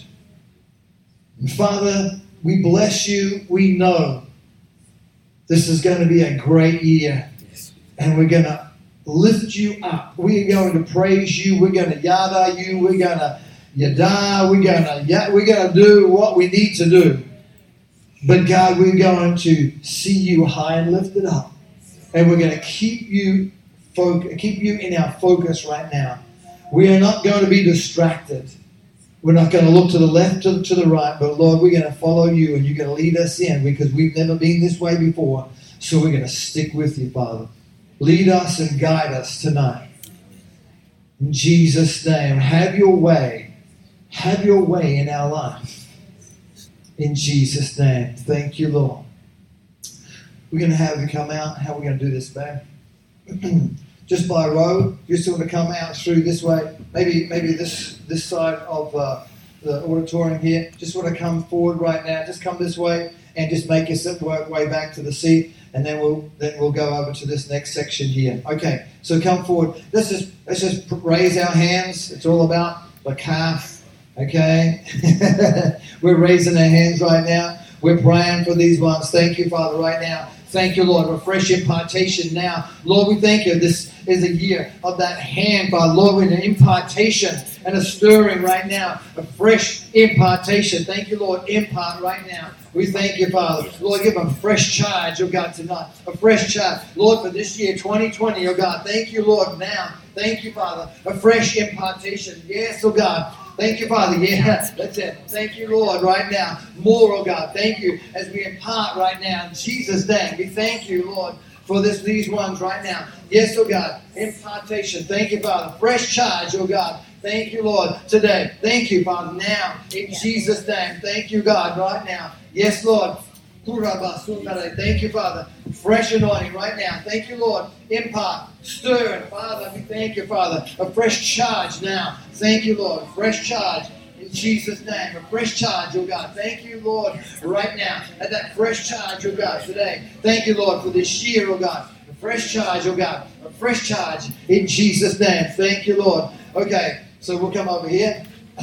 And Father, we bless you. We know this is going to be a great year and we're going to lift you up. We're going to praise you. We're going to yada you. We're going to yada. We're going to yada. we're going to do what we need to do. But God, we're going to see you high and lifted up, and we're going to keep you focus, keep you in our focus right now. We are not going to be distracted. We're not going to look to the left to, to the right, but Lord, we're going to follow you, and you're going to lead us in because we've never been this way before. So we're going to stick with you, Father. Lead us and guide us tonight. In Jesus' name, have your way. Have your way in our life. In Jesus' name. Thank you, Lord. We're going to have you come out. How are we going to do this, babe? just by row. You just want to come out through this way. Maybe maybe this this side of uh, the auditorium here. Just want to come forward right now. Just come this way and just make your way back to the seat. And then we'll then we'll go over to this next section here. Okay, so come forward. Let's just let's just raise our hands. It's all about the Kaf. Okay, we're raising our hands right now. We're praying for these ones. Thank you, Father, right now. Thank you, Lord. Refresh impartation now. Lord, we thank you. This is a year of that hand, by Lord, with an impartation and a stirring right now. A fresh impartation. Thank you, Lord. Impart right now. We thank you, Father. Lord, give them fresh charge, oh God, tonight. A fresh charge. Lord, for this year, 2020, oh God. Thank you, Lord, now. Thank you, Father. A fresh impartation. Yes, oh God. Thank you, Father. Yes, that's it. Thank you, Lord, right now. More, oh God. Thank you as we impart right now. In Jesus' name, we thank you, Lord, for this these ones right now. Yes, oh God. Impartation. Thank you, Father. Fresh charge, oh God. Thank you, Lord, today. Thank you, Father, now. In Jesus' name. Thank you, God, right now. Yes, Lord. Thank you, Father. Fresh anointing right now. Thank you, Lord. Impart, stir, Father. We thank you, Father. A fresh charge now. Thank you, Lord. Fresh charge. In Jesus' name, a fresh charge, oh God. Thank you, Lord, right now. At that fresh charge, oh God, today. Thank you, Lord, for this year, oh God. A fresh charge, oh God. A fresh charge in Jesus' name. Thank you, Lord. Okay, so we'll come over here.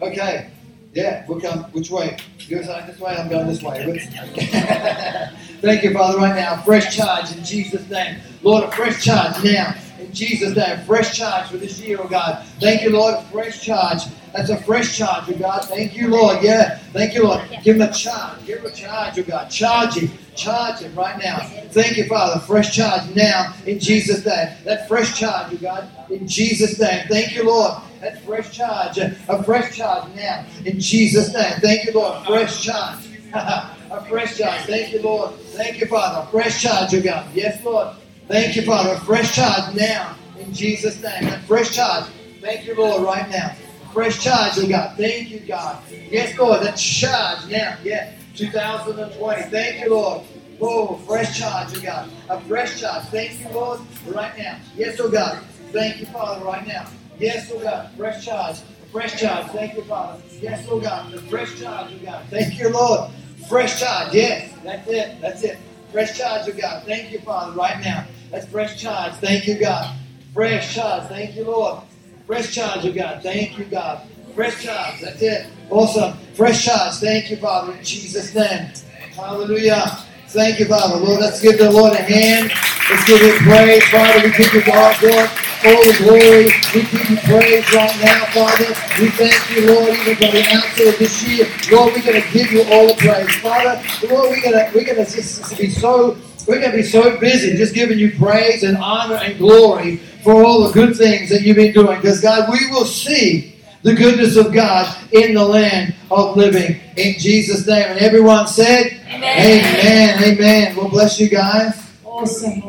okay. Yeah, we'll come. Which way? You're going this way, I'm going this way. Thank you, Father, right now. Fresh charge in Jesus' name. Lord, a fresh charge now. In Jesus' name, fresh charge for this year, oh God. Thank you, Lord, fresh charge. That's a fresh charge, oh God. Thank you, Lord. Yeah. Thank you, Lord. Give him a charge. Give him a charge, oh God. Charge him. Charge him right now. Thank you, Father. Fresh charge now in Jesus' name. That fresh charge, oh God. In Jesus' name. Thank you, Lord. That fresh charge. A fresh charge now. In Jesus' name. Thank you, Lord. Fresh charge. a fresh charge. Thank you, Lord. Thank you, Father. Fresh charge, oh God. Yes, Lord. Thank you, Father. A fresh charge now. In Jesus' name. That fresh charge. Thank you, Lord, right now. Fresh charge, oh God. Thank you, God. Yes, Lord. That charge now. Yeah. 2020. Thank you, Lord. Oh, fresh charge, oh God. A fresh charge. Thank you, Lord, right now. Yes, oh God. Thank you, Father, right now. Yes, oh God. Fresh charge. Fresh charge. Thank you, Father. Yes, oh God. The fresh charge, oh God. Thank you, Lord. Fresh charge. Yes. That's it. That's it. Fresh charge, oh God. Thank you, Father, right now. That's fresh charge. Thank you, God. Fresh charge. Thank you, Lord. Fresh charge, oh God. Thank you, God. Fresh charge. That's it. Awesome. Fresh charge. Thank you, Father, in Jesus' name. Hallelujah. Thank you, Father. Lord, let's give the Lord a hand. Let's give him praise, Father. We give you God, Lord, all the glory. We give you praise right now, Father. We thank you, Lord, even for the answer of this year. Lord, we're going to give you all the praise, Father. Lord, we're going to we're going to just be so we're going to be so busy just giving you praise and honor and glory for all the good things that you've been doing. Because God, we will see the goodness of God in the land of living. In Jesus' name. And everyone said, Amen. Amen. Amen. Well, bless you guys. Awesome.